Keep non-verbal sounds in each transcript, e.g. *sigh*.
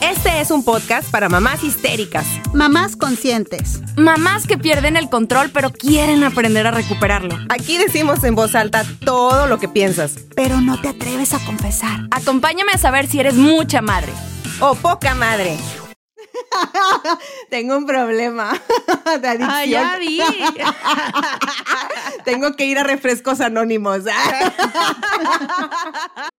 Este es un podcast para mamás histéricas, Mamás conscientes. Mamás que pierden el control pero quieren aprender a recuperarlo. Aquí decimos en voz alta todo lo que piensas. Pero no te atreves a confesar. Acompáñame a saber si eres mucha madre. O poca madre. *laughs* Tengo un problema de adicción. Ah, ya vi. *laughs* Tengo que ir a refrescos anónimos. *laughs*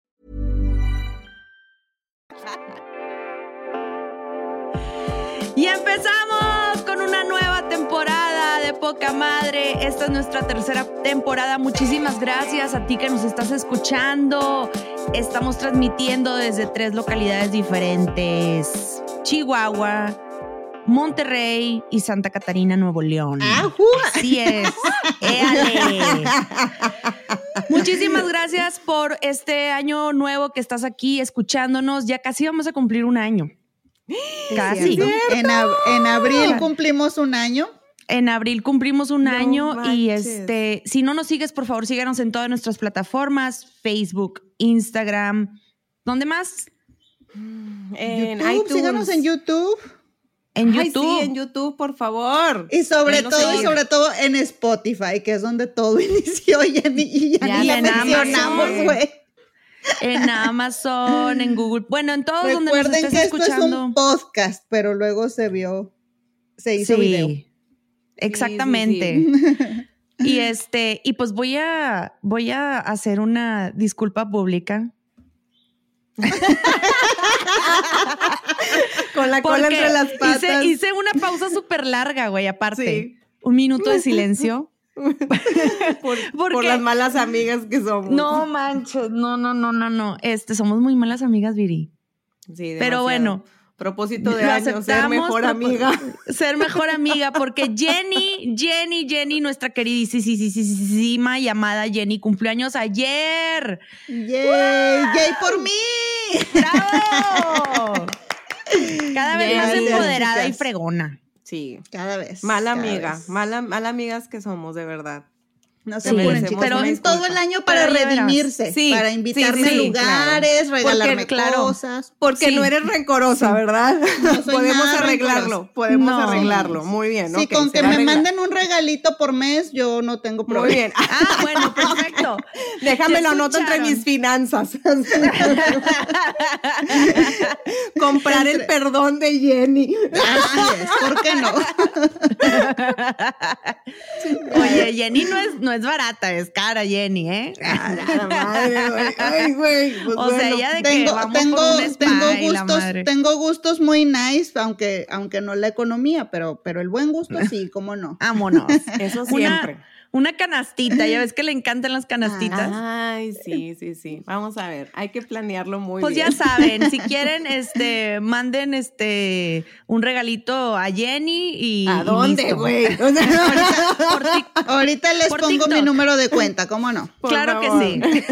Y empezamos con una nueva temporada de Poca Madre. Esta es nuestra tercera temporada. Muchísimas gracias a ti que nos estás escuchando. Estamos transmitiendo desde tres localidades diferentes. Chihuahua, Monterrey y Santa Catarina, Nuevo León. ¡Ajú! Así es. *laughs* ¡Éale! Muchísimas *laughs* gracias por este año nuevo que estás aquí escuchándonos. Ya casi vamos a cumplir un año. Casi. En, ab- en abril cumplimos un año. En abril cumplimos un No año y este, si no nos sigues, por favor, síganos en todas nuestras plataformas, Facebook, Instagram, ¿dónde más? En YouTube, iTunes. síganos en YouTube. En Ay, YouTube. sí, en YouTube, por favor. Y sobre todo, y sobre todo en Spotify, que es donde todo *laughs* inició y ya y ya Ya ni en mencionamos, Amazon. güey. En Amazon, en Google. Bueno, en todos donde nos Recuerden estés que esto escuchando. es un podcast, pero luego se vio, se hizo Sí, video. Exactamente. Y este, y pues voy a, voy a hacer una disculpa pública. Con la cola Porque entre las patas. Hice, hice una pausa súper larga, güey, aparte. Sí. Un minuto de silencio. *laughs* por, ¿Por las malas amigas que somos. No manches, no, no, no, no, no. Este, somos muy malas amigas, Viri. Sí, Pero bueno. Propósito de Lo año, ser mejor amiga. *laughs* Ser mejor amiga, porque Jenny, Jenny, Jenny, nuestra queridísima llamada Jenny, cumpleaños ayer. ¡Yay! ¡Yay por mí! ¡Bravo! Cada vez más empoderada y fregona. Sí. Cada vez. Mala cada amiga. vez. Mala, mala amigas que somos, de verdad. No se Sí, chicos. una Tienen todo el año para Pero redimirse, Sí, para invitarme sí, a lugares, regalarme Porque, claro, cosas. Porque Sí. no eres rencorosa, ¿verdad? No *laughs* podemos arreglarlo. rencorosa. Podemos No. arreglarlo. Muy bien. Sí, con que me arreglar. manden un regalito por mes, yo no tengo Muy problema. bien. Ah, *laughs* bueno, perfecto. *laughs* Déjame ¿Ya lo anoto entre mis finanzas. Comprar el perdón de Jenny. Así es, ¿por qué no? Oye, Jenny no es, no es barata, es cara, Jenny, ¿eh? Ah, la madre, güey. Ay, güey. Pues O sea, ella de que Tengo, vamos tengo, por un spa tengo y la gustos, madre. tengo gustos muy nice, aunque, aunque no la economía, pero, pero el buen gusto *laughs* sí, cómo no. Vámonos. Eso siempre. Una canastita, ya *clears throat* ves que le encantan las canastitas. Ay, sí, sí, sí. Vamos a ver. Hay que planearlo muy Pues bien. ya saben, si *laughs* quieren, este, manden este un regalito a Jenny y. ¿A dónde, güey? O sea, tic- Ahorita les pongo mi número de cuenta, ¿cómo no? por claro favor. que sí. *laughs*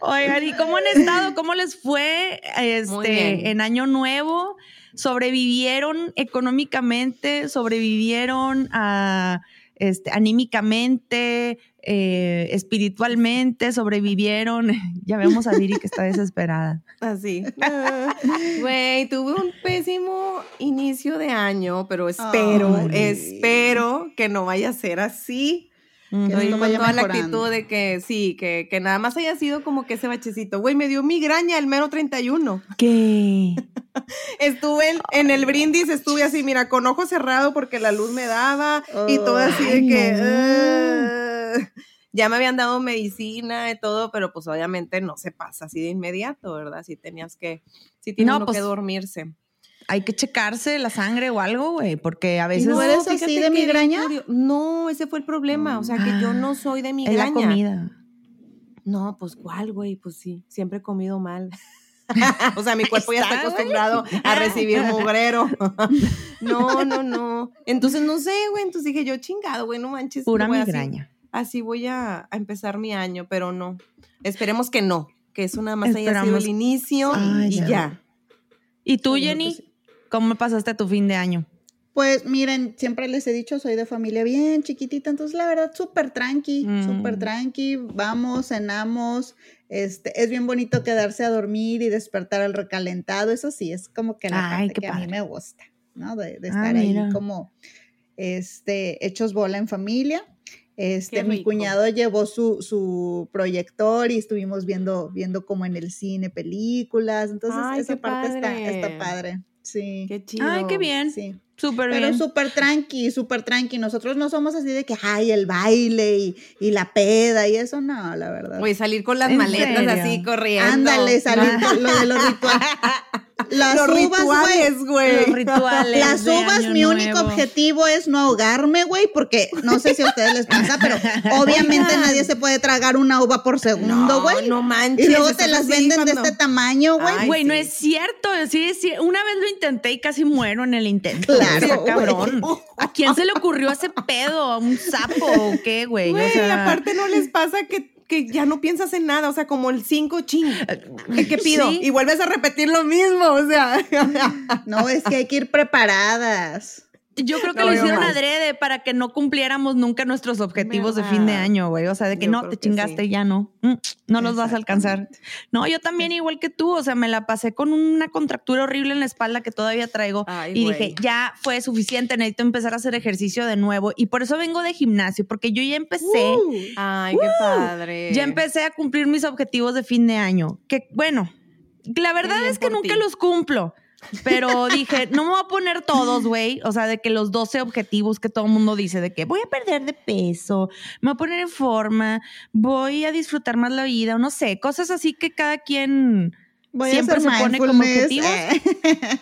Oigan, ¿y cómo han estado? ¿Cómo les fue este en Año Nuevo? ¿Sobrevivieron económicamente? ¿Sobrevivieron a, este, anímicamente? eh, espiritualmente? ¿Sobrevivieron? *laughs* Ya vemos a Viri que está desesperada. *laughs* Así. *laughs* Güey, tuve un pésimo inicio de año, pero espero, Ay. espero que no vaya a ser así. Que esto con toda la actitud de que sí, que, que nada más haya sido como que ese bachecito. Güey, me dio migraña el mero 31. ¿Qué? *laughs* Estuve en, en el brindis, estuve así, mira, con ojo cerrado porque la luz me daba y todo así de que... ya me habían dado medicina y todo, pero pues obviamente no se pasa así de inmediato, ¿verdad? Si tenías que, si tiene No, uno pues, que dormirse. Hay que checarse la sangre o algo, güey, porque a veces ¿No eres así de migraña? curio- No, ese fue el problema, o sea que yo no soy de es migraña. la comida. No, pues cuál, güey, pues sí, siempre he comido mal. *laughs* *laughs* o sea, mi cuerpo ya está acostumbrado a recibir mugrero. *laughs* no, no, no. Entonces no sé, güey, entonces dije yo, chingado, güey, no manches. Pura migraña. Así, voy a, a empezar mi año, pero no. Esperemos que no, que eso nada más haya sido Esperamos. el inicio Ay, y ya. ya. ¿Y tú, Jenny? ¿Cómo pasaste tu fin de año? Pues miren, siempre les he dicho, soy de familia bien chiquitita, entonces la verdad súper tranqui, Mm. súper tranqui, vamos, cenamos, este, es bien bonito quedarse a dormir y despertar al recalentado, eso sí, es como que la Ay, parte que a mí me gusta, ¿no? De, de Ah, estar ahí como, este, hechos bola en familia. Este, mi cuñado llevó su, su proyector y estuvimos viendo, viendo como en el cine películas, entonces Ay, esa parte está, padre. está padre, sí. Qué chido. Ay, qué bien. Sí. Súper Pero bien. súper tranqui, súper tranqui. Nosotros no somos así de que, ay, el baile y, y la peda y eso, no, la verdad. Güey, salir con las ¿En maletas serio? así corriendo. Ándale, salir con lo de los rituales. *laughs* Las Los uvas, güey. rituales, güey. Los rituales. Las uvas, mi único Nuevo. objetivo es no ahogarme, güey, porque no sé si a ustedes les pasa, pero *laughs* obviamente Oigan. nadie se puede tragar una uva por segundo, güey. no manches. y luego te las venden de este tamaño, güey. Güey, no es cierto. Sí, sí. Una vez lo intenté y casi muero en el intento. Claro, cabrón. *laughs* ¿A quién se le ocurrió ese pedo? ¿A un sapo o qué, güey? Güey, o sea, aparte no les pasa que, que ya no piensas en nada, o sea, como el 5 ching. ¿Qué, qué pido? Sí. Y vuelves a repetir lo mismo, o sea. *laughs* No, es que hay que ir preparadas. Yo creo que No, lo hicieron más. adrede para que no cumpliéramos nunca nuestros objetivos de fin de año, güey. O sea, de que Yo no, te chingaste sí. ya no. Mm, no los vas a alcanzar. No, yo también igual que tú. O sea, me la pasé con una contractura horrible en la espalda que todavía traigo. Ay, y güey. dije, ya fue suficiente, necesito empezar a hacer ejercicio de nuevo. Y por eso vengo de gimnasio, porque yo ya empecé. Ay, qué padre. Ya empecé a cumplir mis objetivos de fin de año. Que bueno, la verdad es que nunca ti. los cumplo. Pero *laughs* dije, no me voy a poner todos, güey. O sea, de que los 12 objetivos que todo el mundo dice, de que voy a perder de peso, me voy a poner en forma, voy a disfrutar más la vida, o no sé, cosas así que cada quien Voy siempre se pone como objetivos. eh.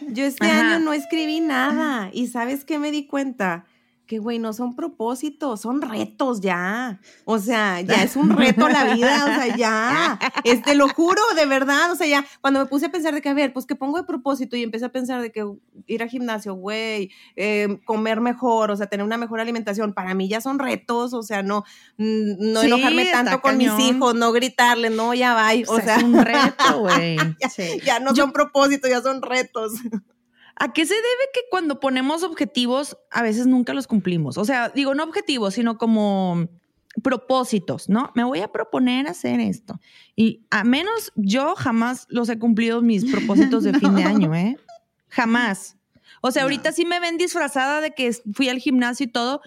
*laughs* Yo este Ajá. año no escribí nada. ¿Y sabes qué me di cuenta? Que, güey, no son propósitos, son retos ya. O sea, ya es un reto la *laughs* vida, o sea, ya. Este, lo juro, de verdad. O sea, ya, cuando me puse a pensar de que, a ver, pues, ¿qué pongo de propósito? Y empecé a pensar de que ir al gimnasio, güey, eh, comer mejor, o sea, tener una mejor alimentación, para mí ya son retos, o sea, no, mm, no Sí, enojarme tanto con mis hijos, no gritarle, no, ya va. O O sea, sea, es un reto, *laughs* güey. Sí. ya no son propósitos, ya son retos. ¿A qué se debe que cuando ponemos objetivos a veces nunca los cumplimos? O sea, digo, no objetivos, sino como propósitos, ¿no? Me voy a proponer hacer esto. Y a menos yo jamás los he cumplido mis propósitos de *laughs* fin de año, ¿eh? Jamás. O sea, ahorita sí me ven disfrazada de que fui al gimnasio y todo,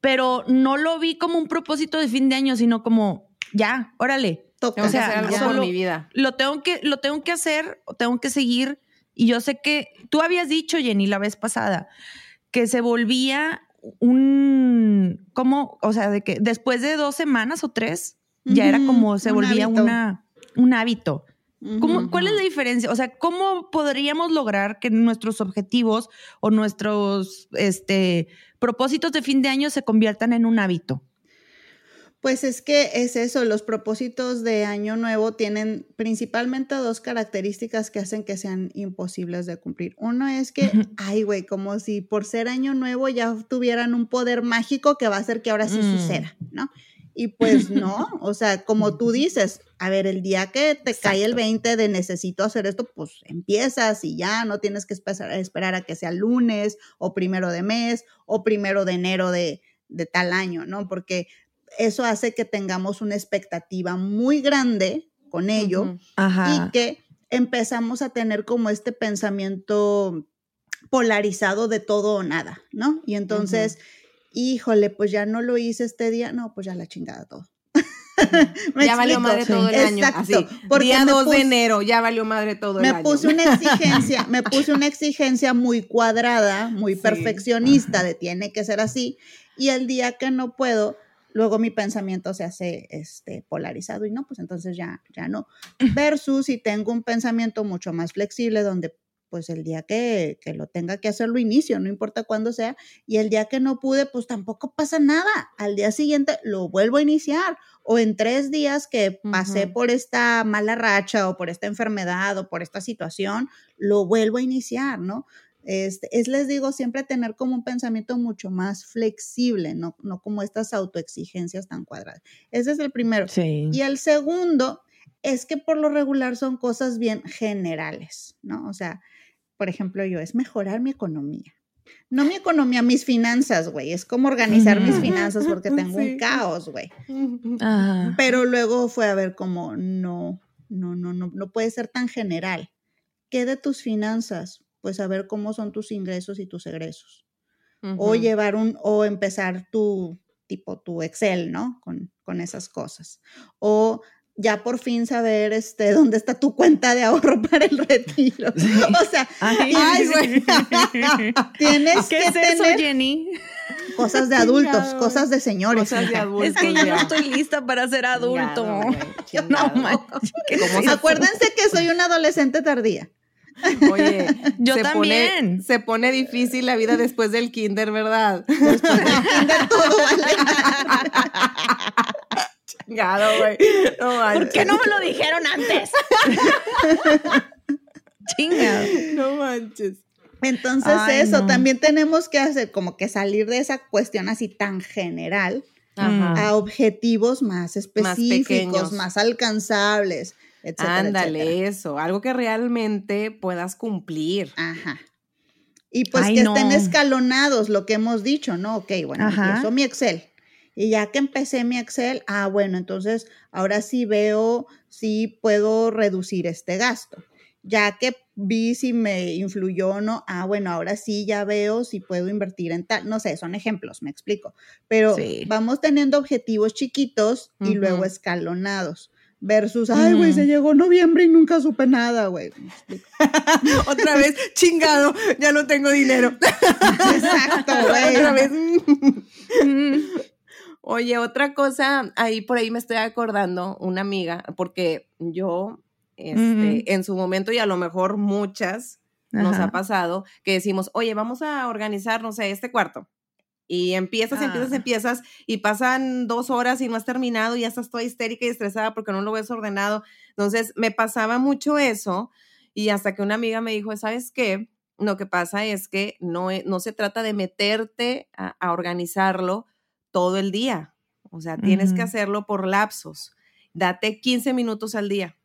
pero no lo vi como un propósito de fin de año, sino como, ya, órale, Toca. O sea, que hacer algo ya solo- mi vida. lo tengo que, lo tengo que hacer, tengo que seguir. Y yo sé que tú habías dicho, Jenny, la vez pasada, que se volvía un, ¿cómo? O sea, de que después de dos semanas o tres, ya era como se un volvía hábito. una, un hábito. ¿Cómo- Ujú. ¿Cuál es la diferencia? O sea, ¿cómo podríamos lograr que nuestros objetivos o nuestros este, propósitos de fin de año se conviertan en un hábito? Pues es que es eso, los propósitos de año nuevo tienen principalmente dos características que hacen que sean imposibles de cumplir. Uno es que, ay, güey, como si por ser año nuevo ya tuvieran un poder mágico que va a hacer que ahora sí Mm. suceda, ¿no? Y pues no, *laughs* o sea, como tú dices, a ver, el día que te cae el 20 de necesito hacer esto, pues empiezas y ya no tienes que esperar, esperar a que sea lunes o primero de mes o primero de enero de, de tal año, ¿no? Porque eso hace que tengamos una expectativa muy grande con ello y que empezamos a tener como este pensamiento polarizado de todo o nada, ¿no? Y entonces, híjole, pues ya no lo hice este día, no, pues ya la chingada todo. *laughs* ya valió madre todo el año. Así, día 2 de enero, ya valió madre todo el año. Me puse una exigencia, me puse una exigencia muy cuadrada, muy perfeccionista, de tiene que ser así. Y el día que no puedo, luego mi pensamiento se hace este, polarizado y no, pues entonces ya, ya no. Versus si tengo un pensamiento mucho más flexible donde pues el día que, que, lo tenga que hacer lo inicio, no importa cuándo sea, y el día que no pude, pues tampoco pasa nada. Al día siguiente lo vuelvo a iniciar, o en tres días que pasé por esta mala racha o por esta enfermedad o por esta situación, lo vuelvo a iniciar, ¿no? Este, es, les digo, siempre tener como un pensamiento mucho más flexible, no, no como estas autoexigencias tan cuadradas. Ese es el primero. Y el segundo es que por lo regular son cosas bien generales, ¿no? O sea, por ejemplo, yo es mejorar mi economía. No mi economía, mis finanzas, güey. Es como organizar mis finanzas *laughs* porque tengo un caos, güey. Pero luego fue a ver como, no, no, no, no, no puede ser tan general. ¿Qué de tus finanzas? Pues saber cómo son tus ingresos y tus egresos. O llevar un, o empezar tu, tipo, tu Excel, ¿no? Con, con esas cosas. O ya por fin saber este, *laughs* dónde está tu cuenta de ahorro para el retiro. O sea, ay, güey. *laughs* tienes ¿Qué que es eso, Jenny? Cosas de adultos, cosas de señores. Cosas de adultos. *laughs* Es que yo no estoy lista para ser adulto. no, Acuérdense que soy una adolescente tardía. *laughs* Oye, yo se también. Pone, se pone difícil la vida después del kinder, ¿verdad? Después del *laughs* kinder todo Chingado, güey. No ¿Por qué no me lo dijeron antes? *laughs* Chingado. No manches. Entonces eso, también tenemos que hacer como que salir de esa cuestión así tan general a objetivos más específicos, más alcanzables. Ándale, eso, algo que realmente puedas cumplir. Ajá. Y pues que estén escalonados, lo que hemos dicho, ¿no? Ok, bueno, empiezo mi Excel. Y ya que empecé mi Excel, ah, bueno, entonces ahora sí veo si puedo reducir este gasto. Ya que vi si me influyó o no, ah, bueno, ahora sí ya veo si puedo invertir en tal. No sé, son ejemplos, me explico. Pero vamos teniendo objetivos chiquitos y luego escalonados versus, ay, güey, se llegó noviembre y nunca supe nada, güey. *laughs* Otra vez, chingado, ya no tengo dinero. *laughs* Exacto, güey. Otra vez. *laughs* Oye, otra cosa, ahí por ahí me estoy acordando, una amiga, porque yo, este, en su momento y a lo mejor muchas nos ha pasado, que decimos, oye, vamos a organizar, no sé, este cuarto y empiezas, empiezas, ah. empiezas y pasan dos horas y no has terminado y ya estás toda histérica y estresada porque no lo ves ordenado. Entonces me pasaba mucho eso y hasta que una amiga me dijo, ¿sabes qué? Lo que pasa es que no, e, no se trata de meterte a, organizarlo todo el día. O sea, tienes que hacerlo por lapsos. Date 15 minutos al día.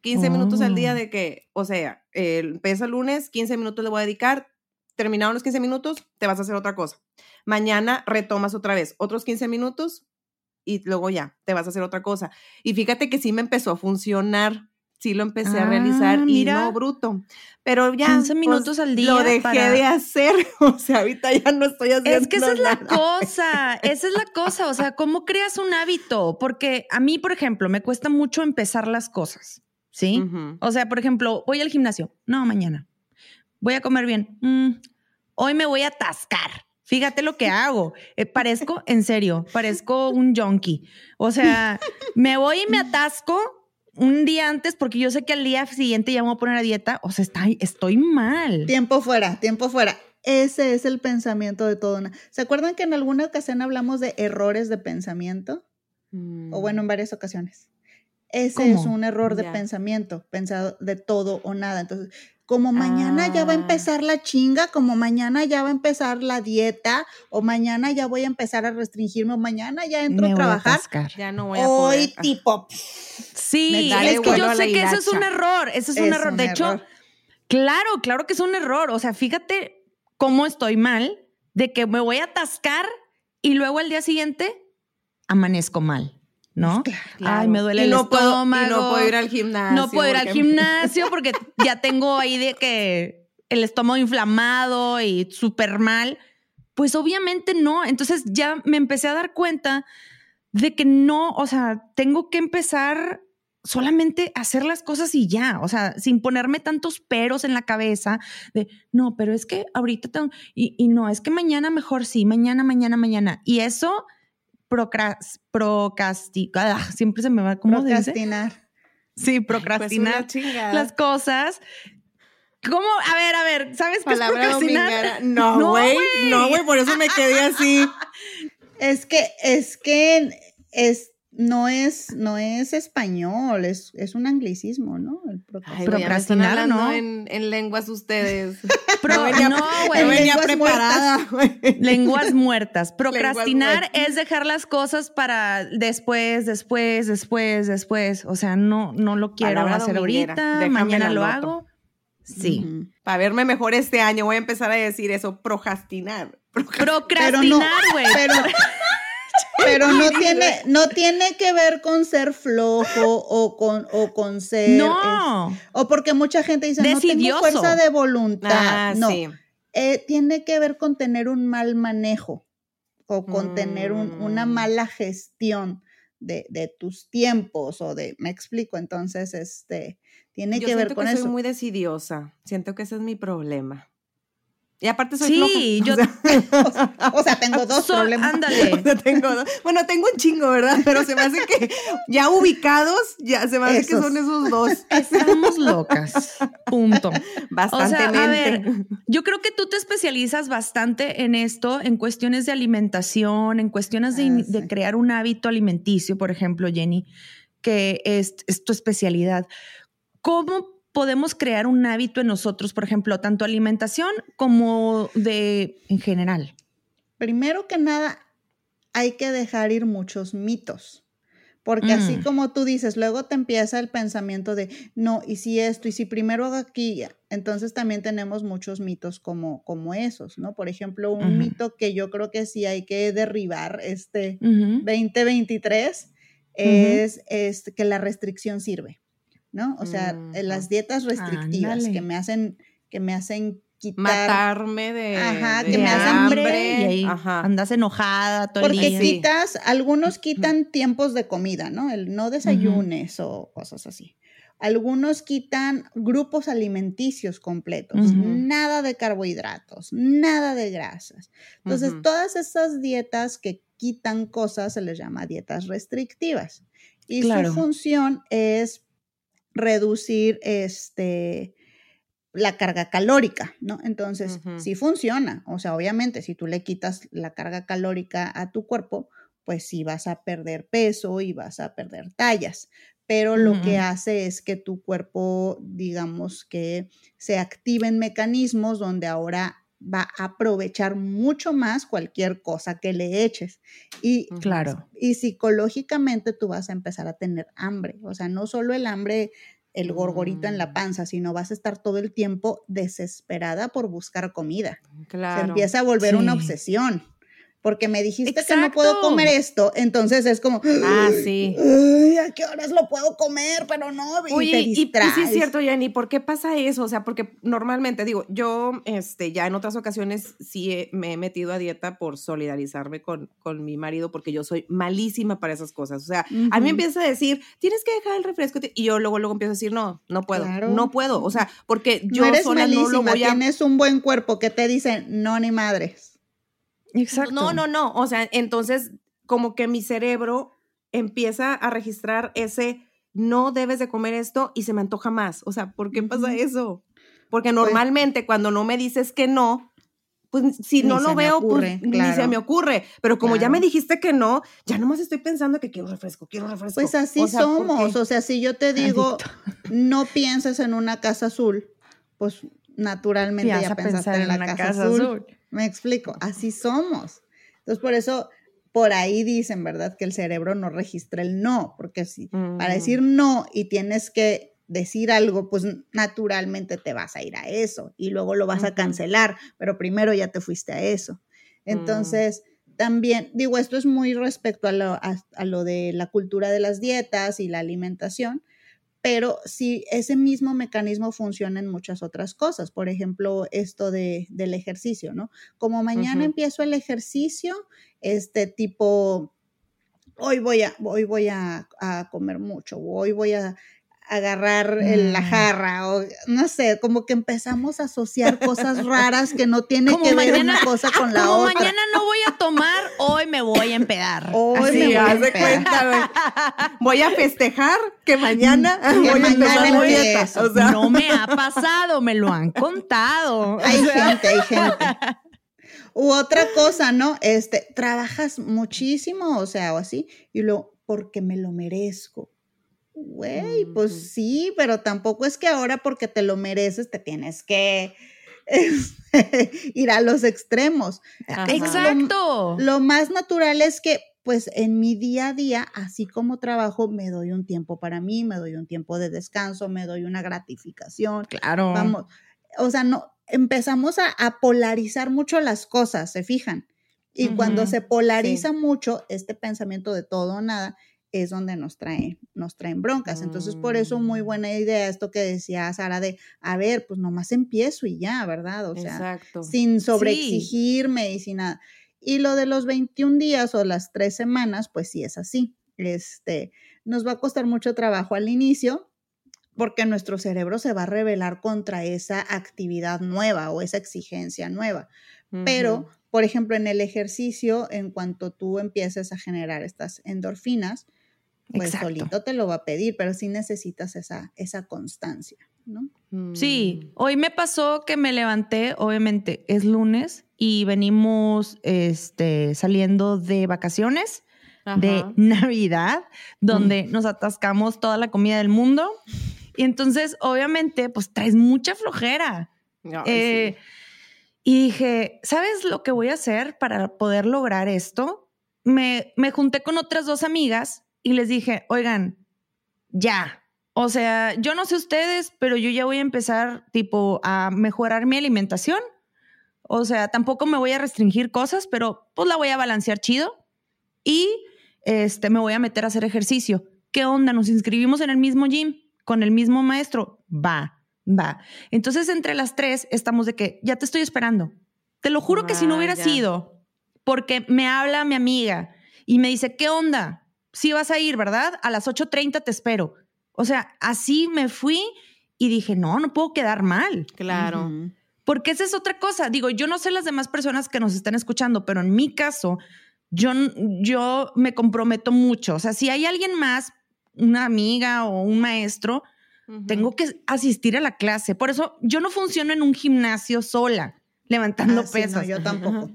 15 minutos al día oh. de que, o sea, empieza el lunes, 15 minutos le voy a dedicar, terminaron los 15 minutos, te vas a hacer otra cosa. Mañana retomas otra vez, otros 15 minutos y luego ya, te vas a hacer otra cosa. Y fíjate que sí me empezó a funcionar, sí lo empecé a realizar ah, y no bruto. Pero ya 15 pues, minutos al día lo dejé de hacer, *laughs* o sea, ahorita ya no estoy haciendo Es que esa es la cosa, esa es la cosa, o sea, ¿cómo creas un hábito? Porque a mí, por ejemplo, me cuesta mucho empezar las cosas, ¿sí? O sea, por ejemplo, voy al gimnasio, no, mañana voy a comer bien. Mm, hoy me voy a atascar. Fíjate lo que *laughs* hago. Eh, parezco, en serio, parezco un junkie. O sea, me voy y me atasco un día antes porque yo sé que al día siguiente ya me voy a poner a dieta. O sea, está, estoy mal. Tiempo fuera, tiempo fuera. Ese es el pensamiento de todo. ¿Se acuerdan que en alguna ocasión hablamos de errores de pensamiento? O bueno, en varias ocasiones. Ese es un error de pensamiento, pensado de todo o nada. Entonces, como mañana ya va a Ah. empezar la chinga, como mañana ya va a empezar la dieta, o mañana ya voy a empezar a restringirme, o mañana ya entro Me a voy trabajar. Ya no voy a Hoy poder. tipo, Sí, es que yo sé que eso es un error, eso es, un error. un De hecho, claro, claro que es un error. O sea, fíjate cómo estoy mal de que me voy a atascar y luego al día siguiente amanezco mal, ¿no? Claro. Ay, me duele Y el no puedo- estómago. y no puedo ir al gimnasio. No puedo ir al gimnasio porque *laughs* ya tengo ahí de que el estómago inflamado y súper mal. Pues obviamente no. Entonces ya me empecé a dar cuenta de que no, o sea, tengo que empezar solamente a hacer las cosas y ya, o sea, sin ponerme tantos peros en la cabeza de, no, pero es que ahorita tengo, y, y no, es que mañana mejor sí, mañana, mañana, mañana. Y eso procras, procrasticar, *laughs* siempre se me va, ¿cómo se dice? procrastinar. Sí, Pues procrastinar las cosas. ¿Cómo? A ver, a ver, ¿sabes qué es procrastinar? No, No, güey. güey. No, güey, por eso me quedé así. *laughs* Es que, es que es, no es, no es español, es, es un anglicismo, ¿no? El procrastinar. Ay, Procrastinar, ¿no? en, en lenguas ustedes. *laughs* Pro- venía- no, No güey. venía lenguas preparada, güey. Lenguas muertas. *laughs* Procrastinar muertas. es dejar las cosas para después, después, después, después. O sea, no, no lo quiero Palabra hacer dominguera. ahorita, Déjame mañana lo hago. Sí. Para verme mejor este año, voy a empezar a decir eso, procrastinar. Procrastinar, güey. Pero, pero no tiene, no tiene que ver con ser flojo o con, o con ser. No. es- o porque mucha gente dice, no tengo Decidioso. fuerza de voluntad. Ah, no. sí. Eh, tiene que ver con tener un mal manejo o con tener un- una Mm. mala gestión de, de tus tiempos o de, me explico, entonces, este, tiene Yo que ver con que eso. soy muy decidiosa. Siento que ese es mi problema. Y aparte soy Sí, floja. yo- *laughs* O sea, *laughs* O sea, tengo dos So- problemas. ándale. *laughs* o sea, tengo dos- bueno, tengo un chingo, ¿verdad? Pero se me hace que ya ubicados, ya se me hace que Esos. son esos dos. Estamos locas. Punto. O sea, Bastantemente. a ver, yo creo que tú te especializas bastante en esto, en cuestiones de alimentación, en cuestiones de, Ah, sí. de crear un hábito alimenticio, por ejemplo, Jenny, que es, es tu especialidad. ¿Cómo podemos crear un hábito en nosotros, por ejemplo, tanto alimentación como de en general? Primero que nada, hay que dejar ir muchos mitos. Porque así Mm. como tú dices, luego te empieza el pensamiento de, no, y si esto, y si primero hago aquí, entonces también tenemos muchos mitos como, como esos, ¿no? Por ejemplo, un mito que yo creo que sí hay que derribar este Ujú. 2023 es, es que la restricción sirve, ¿no? O sea, eh, las dietas restrictivas Ándale. que me hacen, que me hacen quitar Matarme de, Ajá, de que me hacen hambre y ahí Ajá. andas enojada todo el Porque día. Quitas, algunos quitan tiempos de comida, ¿no? El no desayunes o cosas así. Algunos quitan grupos alimenticios completos, nada de carbohidratos, nada de grasas. Entonces, todas esas dietas que quitan cosas se les llama dietas restrictivas. Y Claro. su función es reducir este la carga calórica, ¿no? Entonces, sí funciona. O sea, obviamente, si tú le quitas la carga calórica a tu cuerpo, pues sí vas a perder peso y vas a perder tallas. Pero lo que hace es que tu cuerpo, digamos que se activen mecanismos donde ahora va a aprovechar mucho más cualquier cosa que le eches. Y. Claro. y psicológicamente tú vas a empezar a tener hambre. O sea, no solo el hambre, el gorgorito en la Mm. panza, sino vas a estar todo el tiempo desesperada por buscar comida. Claro. Se empieza a volver una obsesión. Porque me dijiste que no puedo comer esto, entonces es como, Ah, sí. "Ay, ¿a qué horas lo puedo comer? Pero no, y Oye, y, y sí es cierto, Jenny, ¿por qué pasa eso? O sea, porque normalmente, digo, yo este, ya en otras ocasiones sí he- me he metido a dieta por solidarizarme con, con mi marido, porque yo soy malísima para esas cosas. O sea, a mí empieza a decir, tienes que dejar el refresco, y yo luego, luego empiezo a decir, no, no puedo, Claro. no puedo. O sea, porque yo no eres sola no lo malísima, voy a... tienes un buen cuerpo que te dicen, no, ni madres. Exacto. No, no, no. O sea, entonces como que mi cerebro empieza a registrar ese no debes de comer esto y se me antoja más. O sea, ¿por qué pasa eso? Porque normalmente cuando no me dices que no, pues si no lo veo, ocurre, pues ni se me ocurre. Pero como ya me dijiste que no, ya nomás estoy pensando que quiero refresco, quiero refresco. Pues así O sea, ¿por somos. O sea, si yo te digo, no pienses en una casa azul, pues naturalmente Ya pensaste en la una casa, casa azul. azul. Me explico, así somos. Entonces, por eso, por ahí dicen, ¿verdad? Que el cerebro no registra el no, porque si para Mm. decir no y tienes que decir algo, pues naturalmente te vas a ir a eso y luego lo vas a cancelar, pero primero ya te fuiste a eso. Mm. Entonces, también, digo, esto es muy respecto a lo, a- a lo de la cultura de las dietas y la alimentación, pero sí, ese mismo mecanismo funciona en muchas otras cosas. Por ejemplo, esto de, del ejercicio, ¿no? Como mañana empiezo el ejercicio, este tipo, hoy voy a, hoy voy a, a comer mucho, o hoy voy a agarrar el- la Mm. jarra, o no sé, como que empezamos a asociar cosas *laughs* raras que no tiene que ver una cosa con la Como otra. mañana no voy a tomar, hoy me voy a empedar. *laughs* Hoy Así. me voy a empedar. cuenta. Voy a festejar que mañana *laughs* Que voy a mañana empezar. O sea, no me ha pasado, me lo han contado. Hay O sea, gente, hay gente. U otra cosa, ¿no? Este, trabajas muchísimo, o sea, o así, y luego, porque me lo merezco. Güey, Ujú. pues sí, pero tampoco es que ahora porque te lo mereces te tienes que *laughs* este, ir a los extremos. Ajá. Exacto. Lo más natural es que, pues, en mi día a día, así como trabajo, me doy un tiempo para mí, me doy un tiempo de descanso, me doy una gratificación. Claro. Vamos, o sea, no, empezamos a, a polarizar mucho las cosas, ¿se fijan? Y cuando Ujú, se polariza mucho, este pensamiento de todo o nada es donde nos trae, nos traen broncas. Entonces, por eso muy Mm. buena idea esto que decía Sara de, a ver, pues nomás empiezo y ya, ¿verdad? O sea, Exacto. sin sobreexigirme y sin nada. Y lo de los 21 días o las tres semanas, pues sí es así. Este, nos va a costar mucho trabajo al inicio porque nuestro cerebro se va a rebelar contra esa actividad nueva o esa exigencia nueva. Pero, por ejemplo, en el ejercicio, en cuanto tú empieces a generar estas endorfinas, pues Exacto. solito te lo va a pedir, pero sí necesitas esa, esa constancia, ¿no? Sí, Mm. hoy me pasó que me levanté, obviamente es lunes y venimos este, saliendo de vacaciones de. Navidad, donde nos atascamos toda la comida del mundo. Y entonces, obviamente, pues traes mucha flojera. Ay, Eh, Y dije, ¿sabes lo que voy a hacer para poder lograr esto? Me, me junté con otras dos amigas y les dije, oigan, ya. O sea, yo no sé ustedes, pero yo ya voy a empezar tipo a mejorar mi alimentación. O sea, tampoco me voy a restringir cosas, pero pues la voy a balancear chido y este me voy a meter a hacer ejercicio. ¿Qué onda? Nos inscribimos en el mismo gym con el mismo maestro. Va, va. Entonces, entre las tres estamos de que ya te estoy esperando. Te lo juro que si no hubiera ya. sido porque me habla mi amiga y me dice, ¿qué onda? Sí vas a ir, ¿verdad? A las 8.30 te espero. O sea, así me fui y dije, no, no puedo quedar mal. Claro. Porque esa es otra cosa. Digo, yo no sé las demás personas que nos están escuchando, pero en mi caso, yo, yo me comprometo mucho. O sea, si hay alguien más, una amiga o un maestro, tengo que asistir a la clase. Por eso yo no funciono en un gimnasio sola, levantando Ah, sí, no, pesas. yo tampoco.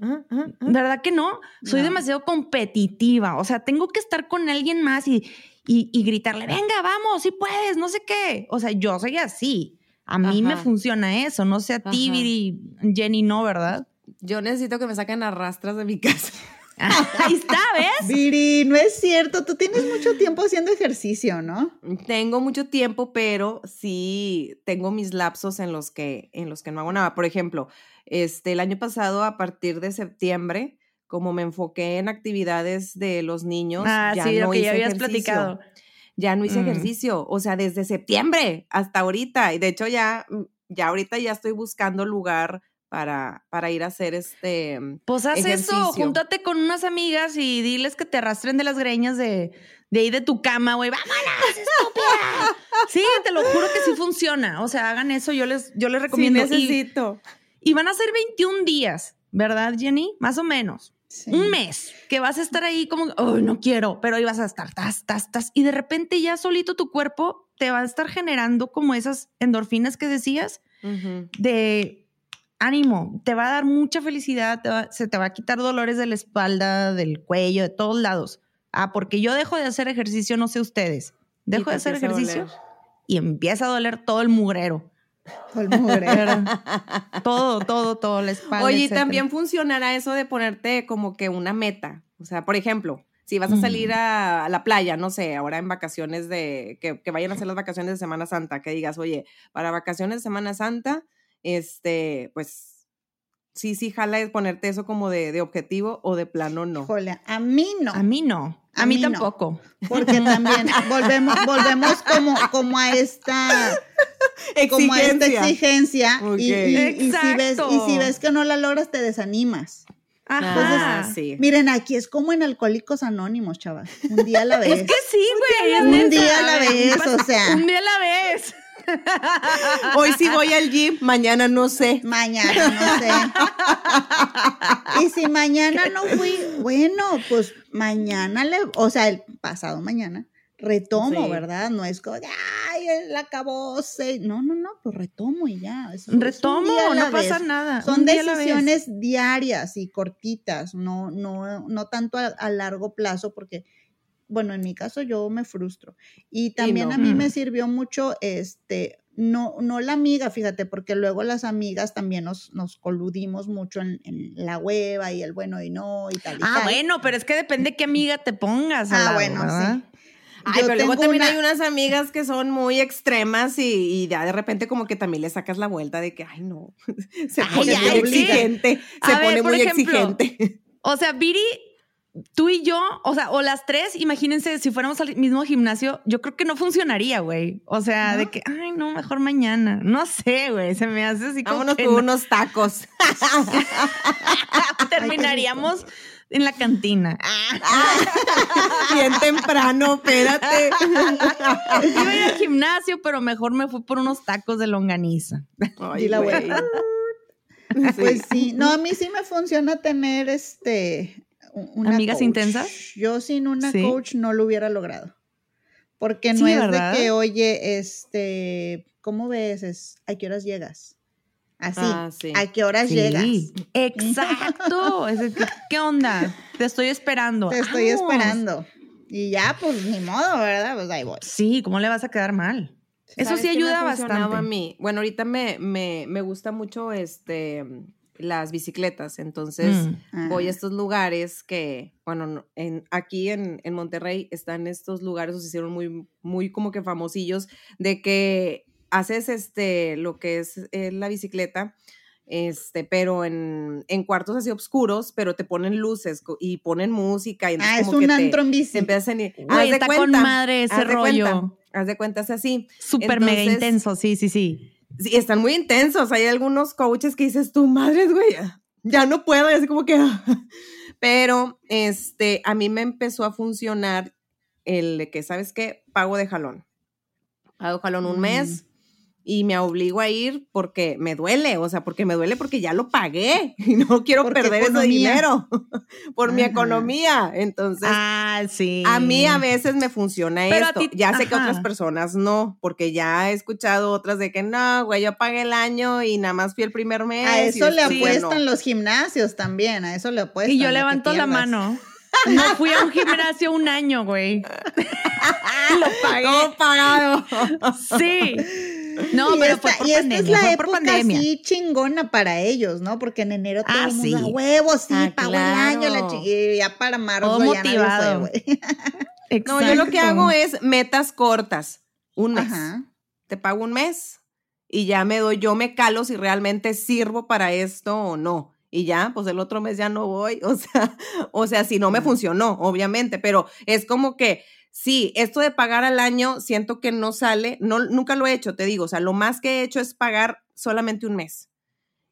¿Verdad que no? Soy No. demasiado competitiva. O sea, tengo que estar con alguien más y, y, y gritarle, venga, vamos, si puedes, no sé qué. O sea, yo soy así. A mí me funciona eso. No sé a ti. Viri, Jenny, no, ¿verdad? Yo necesito que me saquen a rastras de mi casa. *laughs* Ahí está, ¿ves? Viri, no es cierto, tú tienes mucho tiempo haciendo ejercicio, ¿no? Tengo mucho tiempo, pero sí tengo mis lapsos en los que, en los que no hago nada. Por ejemplo, este, el año pasado, a partir de septiembre, como me enfoqué en actividades de los niños, Ah, ya sí, no lo que hice ya habías ejercicio. platicado. Ya no hice Mm. ejercicio, o sea, desde septiembre hasta ahorita. Y de hecho ya, mm, ya ahorita ya estoy buscando lugar para, para ir a hacer este Pues haz eso, júntate con unas amigas y diles que te arrastren de las greñas de, de ahí de tu cama, güey. ¡Vámonos, estúpida! sí, te lo juro que sí funciona. O sea, hagan eso, yo les, yo les Sí, recomiendo. Y- necesito. y, van a ser 21 días, ¿verdad, Jenny? Más o menos. Sí. Un mes que vas a estar ahí como, oh, no quiero, pero ahí vas a estar, tas, tas, tas. Y de repente ya solito tu cuerpo te va a estar generando como esas endorfinas que decías de ánimo, te va a dar mucha felicidad, te va- se te va a quitar dolores de la espalda, del cuello, de todos lados. Ah, porque yo dejo de hacer ejercicio, no sé ustedes. Y Dejo de hacer ejercicio y empieza a doler todo el mugrero. Mugre. *laughs* todo, todo, todo, la espalda. Oye, etcétera. también funcionará eso de ponerte como que una meta. O sea, por ejemplo, si vas a salir Mm. a, a la playa, no sé, ahora en vacaciones de, que, que vayan a hacer las vacaciones de Semana Santa, que digas, oye, para vacaciones de Semana Santa, este, pues, sí, sí, jala es ponerte eso como de, de objetivo o de plano no. Híjole, a mí no. A mí no. A, A mí, mí no. tampoco. Porque también volvemos, *laughs* volvemos como, como a esta como a esta exigencia y, y- y si ves, y si ves que no la logras te desanimas. Ajá. Ah, sí. Miren, aquí es como en Alcohólicos Anónimos, chavas. Un día a la *laughs* vez. Es que sí, güey. Un neta. día a la vez, o sea. Un día a la vez. *laughs* Hoy sí voy al gym, mañana no sé. Mañana, no sé. Y si mañana no fui, bueno, pues mañana le, o sea, el pasado mañana retomo, Sí. ¿verdad? No es como, ay, él acabó, se-". no, no, no, pues retomo y ya. Retomo, no pasa vez. nada. Son decisiones diarias y cortitas, no, no, no tanto a, a largo plazo, porque, bueno, en mi caso yo me frustro. Y también no. a mí Mm. me sirvió mucho, este, no, no la amiga, fíjate, porque luego las amigas también nos, nos coludimos mucho en, en la hueva y el bueno y no y tal y Ah, tal. bueno, pero es que depende qué amiga te pongas. al Ah, bueno, ¿verdad? sí. Ay, Yo pero luego también una- hay unas amigas que son muy extremas y, y ya de repente como que también le sacas la vuelta de que, ay, no, *laughs* se pone muy exigente, se A ver, pone por muy ejemplo, exigente. O sea, Viri, tú y yo, o sea, o las tres, imagínense, si fuéramos al mismo gimnasio, yo creo que no funcionaría, güey. O sea, de que, ay, no, mejor mañana. No sé, güey, se me hace así como Vámonos con no. unos tacos. *laughs* terminaríamos en la cantina. *laughs* Bien temprano, espérate. *laughs* Iba a ir al gimnasio, pero mejor me fui por unos tacos de longaniza. Ay, Y la güey. Pues sí, no, a mí sí me funciona tener este una ¿Amigas coach. intensas? Yo sin una Sí. coach no lo hubiera logrado. Porque no Sí, es ¿verdad? de que, oye, este, ¿cómo ves? Es, ¿a qué horas llegas? Así, Ah, sí. ¿a qué horas llegas? Sí, exacto. *laughs* Es de que, ¿Qué onda? Te estoy esperando. Te estoy Vamos. esperando. Y ya, pues ni modo, ¿verdad? Pues ahí voy. Sí, ¿cómo le vas a quedar mal? Eso ¿Sabes sí me ayuda bastante. a mí. Bueno, ahorita me, me, me gusta mucho este las bicicletas, entonces Mm. voy a Ah. estos lugares que, bueno, no- en, aquí en, en Monterrey están estos lugares, se hicieron muy, muy como que famosillos, de que haces este, lo que es eh, la bicicleta, este, pero en, en cuartos así oscuros, pero te ponen luces y ponen música. Y entonces Ah, es como un que te- antro en bici. empiezan de está con cuenta, madre ese haz de cuenta, rollo. haz de cuenta, es así. Súper mega intenso, sí, sí, sí. Sí, están muy intensos. Hay algunos coaches que dices, tú, madres, güey, ya- no puedo. Y así como que. *laughs* Pero este, a mí me empezó a funcionar el de que, ¿sabes qué? Pago de jalón. Pago de jalón un Mm. mes y me obligo a ir porque me duele. O sea, porque me duele porque ya lo pagué *laughs* y no quiero Porque perder ese dinero *laughs* por mi economía. Entonces. Ah, sí. A mí a veces me funciona Pero esto. ti- ya sé que ajá. otras personas no, porque ya he escuchado otras de que no, güey, yo pagué el año y nada más fui el primer mes. A y eso le apuestan no. los gimnasios también, a eso le apuestan. Y yo que levanto la mano. No fui a un gimnasio un año, güey. *laughs* Lo pagué. Todo pagado. Sí. No, y pero esta, fue por y esta es la fue por época pandemia. así chingona para ellos, ¿no? Porque en enero todo Ah, el mundo sí. a huevos, sí, Ah, pagó el año, la claro. ya para marzo Todo ya nadie fue, motivado. güey. *laughs* No, yo lo que hago es metas cortas. Un mes. Ajá. Te pago un mes y ya me doy, yo me calo si realmente sirvo para esto o no. Y ya, pues el otro mes ya no voy. *laughs* O sea, o sea, si no me funcionó, obviamente, pero es como que sí, esto de pagar al año siento que no sale, no, nunca lo he hecho, te digo, o sea, lo más que he hecho es pagar solamente un mes.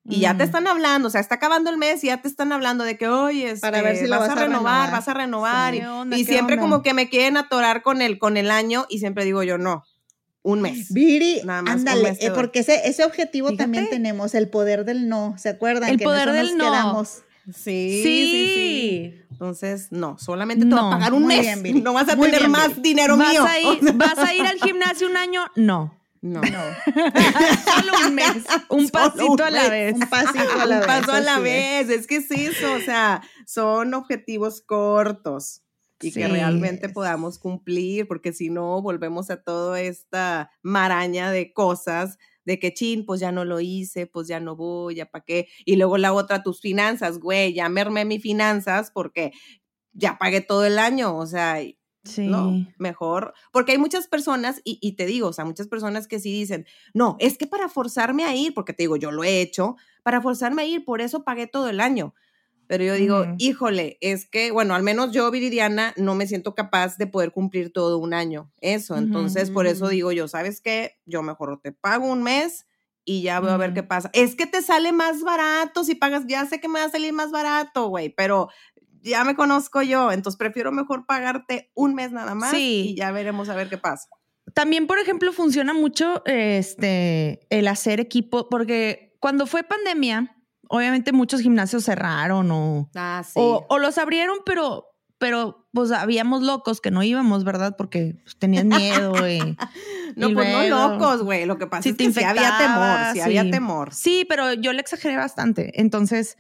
Y ya te Mm. están hablando, o sea, está acabando el mes y ya te están hablando de que, oye, Para ver este, si vas, vas a renovar, renovar. vas a renovar. Sí. y- ¿Qué onda, y qué siempre onda? como que me quieren atorar con el, con el año y siempre digo yo, no, un mes. Viri, Nada más un ándale, mes eh, porque ese, ese objetivo también tenemos, el poder del no, ¿se acuerdan? El que poder del nos no. quedamos. Sí, sí, sí. Sí. Entonces, no, solamente te No, a pagar un muy mes. bien, Viri. no vas a Muy tener bien, más Viri. dinero ¿Vas, mío. a ir, *laughs* O sea, ¿Vas a ir al gimnasio un año? No. no. *laughs* Solo un mes. Un Solo pasito un a la vez. Un pasito a la un vez. paso a la así es. vez. Es que es eso, o sea, son objetivos cortos y que realmente podamos cumplir, porque si no, volvemos a toda esta maraña de cosas de que chin, pues ya no lo hice, pues ya no voy, ya para qué. Y luego la otra, tus finanzas, güey, ya mermé mis finanzas porque ya pagué todo el año, o sea, Sí. no, mejor, porque hay muchas personas, y, y te digo, o sea, muchas personas que sí dicen, no, es que para forzarme a ir, porque te digo, yo lo he hecho, para forzarme a ir, por eso pagué todo el año. Pero yo digo, híjole, es que, bueno, al menos yo, Viridiana, no me siento capaz de poder cumplir todo un año. Eso, entonces, por eso digo yo, ¿sabes qué? Yo mejor te pago un mes y ya voy a ver qué pasa. Es que te sale más barato si pagas, ya sé que me va a salir más barato, güey, pero ya me conozco yo, entonces prefiero mejor pagarte un mes nada más Sí. y ya veremos a ver qué pasa. También, por ejemplo, funciona mucho este, el hacer equipo, porque cuando fue pandemia, obviamente muchos gimnasios cerraron o, Ah, sí. o, o los abrieron, pero, pero pues habíamos locos que no íbamos, ¿verdad? Porque pues, tenían miedo. y- *laughs* no, y pues no locos, güey. Lo que pasa si es te que sí había temor, sí había temor. Sí, pero yo le exageré bastante. Entonces,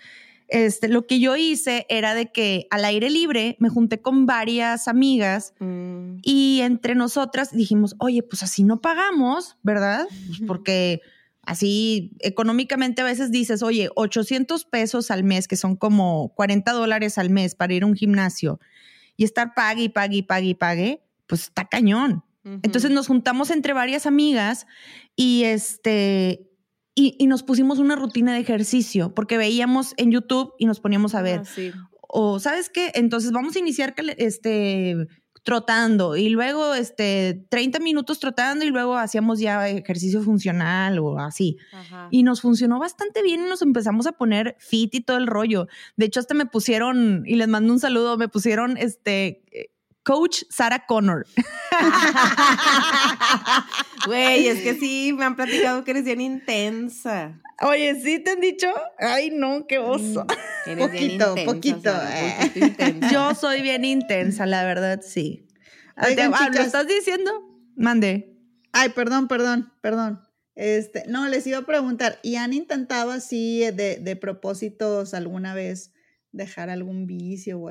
este, lo que yo hice era de que al aire libre me junté con varias amigas Mm, y entre nosotras dijimos, oye, pues así no pagamos, ¿verdad? Pues porque así económicamente a veces dices, oye, 800 pesos al mes, que son como 40 dólares al mes para ir a un gimnasio y estar pague y pague y pague y pague, pues está cañón. Entonces nos juntamos entre varias amigas y este y, y nos pusimos una rutina de ejercicio porque veíamos en YouTube y nos poníamos a ver Ah, sí. o sabes qué, entonces vamos a iniciar este trotando y luego este 30 minutos trotando y luego hacíamos ya ejercicio funcional o así. Ajá. Y nos funcionó bastante bien y nos empezamos a poner fit y todo el rollo. De hecho, hasta me pusieron, y les mando un saludo, me pusieron este eh, coach Sarah Connor. *laughs* Güey, es que sí, me han platicado que eres bien intensa. Oye, ¿sí te han dicho? Ay, no, qué oso. Eres bien Poquito, intensa, poquito, eh. poquito. Yo soy bien intensa, la verdad, sí. Oigan, Ah, ¿Lo estás diciendo? Mande. Ay, perdón, perdón, perdón. Este, no, les iba a preguntar, ¿y han intentado así de, de propósitos alguna vez dejar algún vicio o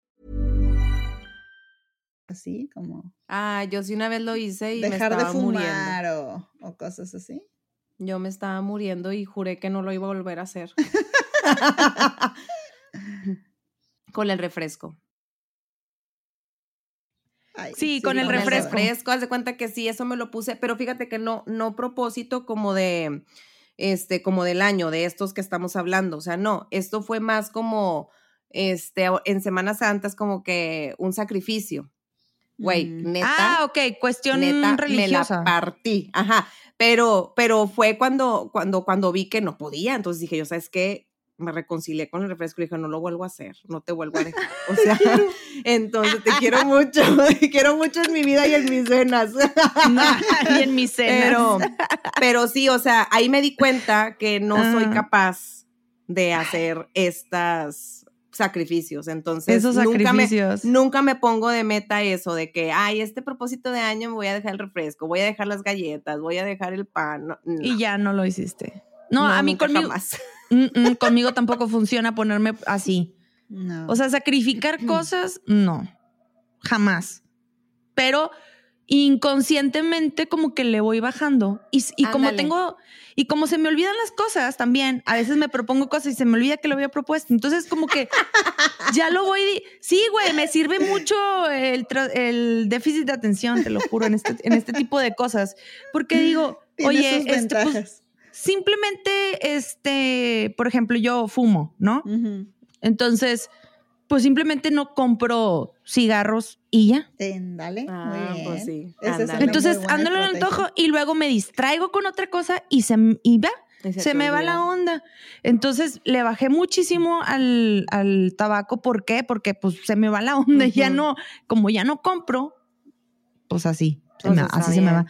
así, como Ah, yo sí una vez lo hice y me dejar de muriendo. fumar o, o cosas así. Yo me estaba muriendo y juré que no lo iba a volver a hacer. *laughs* Con el refresco. Ay, Sí, con el Con refresco. el refresco, haz de cuenta que sí, eso me lo puse, pero fíjate que no, no propósito como de, este, como del año, de estos que estamos hablando, o sea, no, esto fue más como, este, en Semana Santa es como que un sacrificio. Güey, Mm. neta. Ah, ok, cuestión neta, religiosa. me la partí, ajá, pero, pero fue cuando, cuando, cuando vi que no podía, entonces dije, yo, ¿sabes qué? Me reconcilié con el refresco y dije, no lo vuelvo a hacer, no te vuelvo a dejar. O sea, *laughs* entonces te quiero mucho, *laughs* te quiero mucho en mi vida y en mis venas. y en mis cenas. *laughs* Pero, pero sí, o sea, ahí me di cuenta que no soy Ah. capaz de hacer estas sacrificios. Entonces, Esos nunca me, sacrificios. nunca me pongo de meta eso de que, ay, este propósito de año me voy a dejar el refresco, voy a dejar las galletas, voy a dejar el pan. No, no, Y ya no lo hiciste. No, a mí conmigo, jamás. *laughs* Mm, mm, conmigo tampoco funciona ponerme así. No. O sea, sacrificar *clears throat* cosas, no, jamás. Pero inconscientemente como que le voy bajando. Y, y como tengo, y como se me olvidan las cosas también, a veces me propongo cosas y se me olvida que lo había propuesto. Entonces como que *laughs* ya lo voy, sí, güey, me sirve mucho el, el déficit de atención, te lo juro, en este, en este tipo de cosas. Porque digo, oye, sus este, pues, simplemente, este, por ejemplo, yo fumo, ¿no? Entonces, pues simplemente no compro cigarros y ya. Dale, Ah, muy bien. pues sí, ándale. muy Entonces, buena ando en el estrategia. antojo y luego me distraigo con otra cosa y se, y va, Y se, me va la onda. Entonces, le bajé muchísimo al, al tabaco. ¿Por qué? Porque pues se me va la onda ya no, como ya no compro, pues así, se Pues me- así se me va.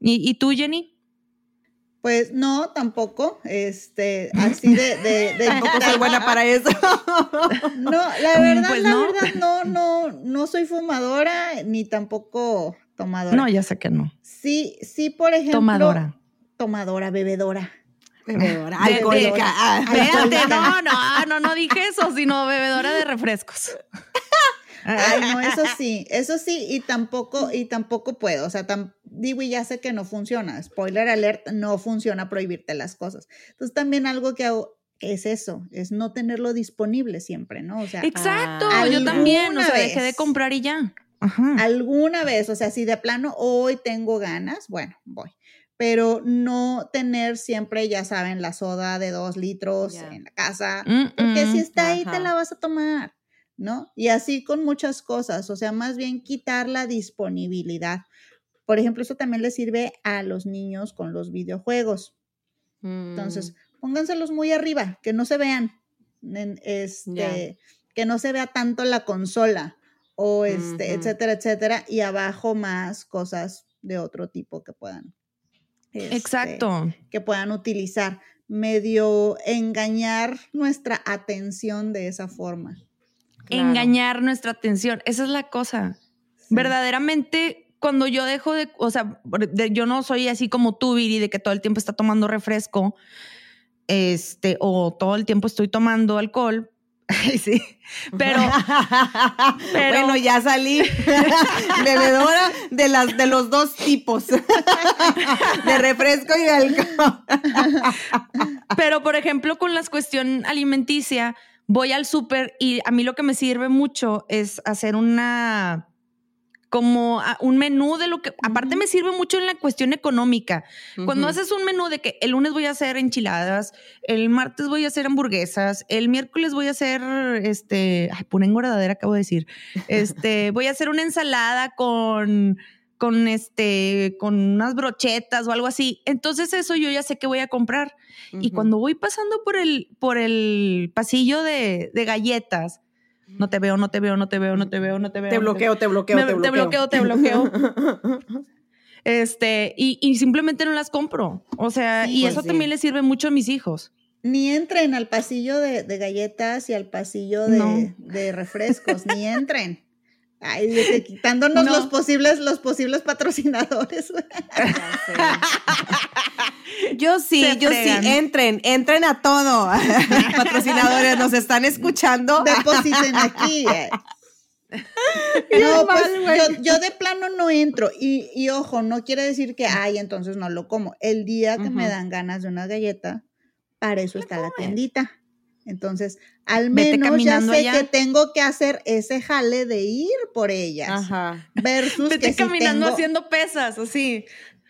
¿Y, y tú, Jenny? Pues no, tampoco. Este, así de, de, de *laughs* Tampoco soy buena para eso. *laughs* No, la verdad, Pues la no. verdad, no, no, no soy fumadora ni tampoco tomadora. No, ya sé que no. Sí, sí, por ejemplo. Tomadora. Tomadora, bebedora. Bebedora, De- alcohólica. Ah. Espérate, no, no, no, no dije eso, sino bebedora de refrescos. Ay, no, eso sí, eso sí, y tampoco, y tampoco puedo. O sea, tam- digo, y ya sé que no funciona. Spoiler alert, no funciona prohibirte las cosas. Entonces, también algo que hago es eso, es no tenerlo disponible siempre, ¿no? O sea, Exacto, Ah, yo también, o sea, dejé de comprar y ya. Ajá. alguna vez, o sea, si de plano hoy tengo ganas, bueno, voy. Pero no tener siempre, ya saben, la soda de dos litros en la casa, Mm, porque si está ahí te la vas a tomar, ¿no? Y así con muchas cosas, o sea, más bien quitar la disponibilidad. Por ejemplo, eso también le sirve a los niños con los videojuegos. Mm. Entonces, pónganselos muy arriba, que no se vean, en- este, que no se vea tanto la consola o este, etcétera, etcétera, y abajo más cosas de otro tipo que puedan. este, Exacto. Que puedan utilizar, medio engañar nuestra atención de esa forma. Claro. Engañar nuestra atención, esa es la cosa. Sí. Verdaderamente, cuando yo dejo de, o sea, de- yo no soy así como tú, Viri, de que todo el tiempo está tomando refresco, este, o todo el tiempo estoy tomando alcohol. *laughs* Sí. Pero, *laughs* pero- bueno, ya salí *laughs* bebedora de las de los dos tipos. de refresco y de alcohol. Pero, por ejemplo, con la cuestión alimenticia, voy al súper y a mí lo que me sirve mucho es hacer una como un menú de lo que aparte me sirve mucho en la cuestión económica. Cuando haces un menú de que el lunes voy a hacer enchiladas, el martes voy a hacer hamburguesas, el miércoles voy a hacer este, ay, pura engordadera acabo de decir. Este, *laughs* voy a hacer una ensalada con con este con unas brochetas o algo así. Entonces eso yo ya sé que voy a comprar. Y cuando voy pasando por el, por el pasillo de, de galletas, no te veo, no te veo, no te veo, no te veo, no te veo. te bloqueo, te bloqueo, te te bloqueo. bloqueo, te bloqueo. *laughs* Este, y, y simplemente no las compro. O sea, Sí, y pues eso sí. también le sirve mucho a mis hijos. Ni entren al pasillo de, de galletas y al pasillo de, No. de refrescos, ni entren. Ay, quitándonos No. los posibles, los posibles patrocinadores. *laughs* Yo sí, Se yo fregan. sí, entren, entren a todo. *laughs* Patrocinadores, nos están escuchando. Depositen aquí. *laughs* eh. No, pues yo, yo de plano no entro. Y, y ojo, no quiere decir que, ay, entonces no lo como. El día que me dan ganas de una galleta, para eso está la tiendita. Entonces, al menos ya sé allá. que tengo que hacer ese jale de ir por ellas. Ajá. Versus Vete que si caminando tengo- haciendo pesas, así,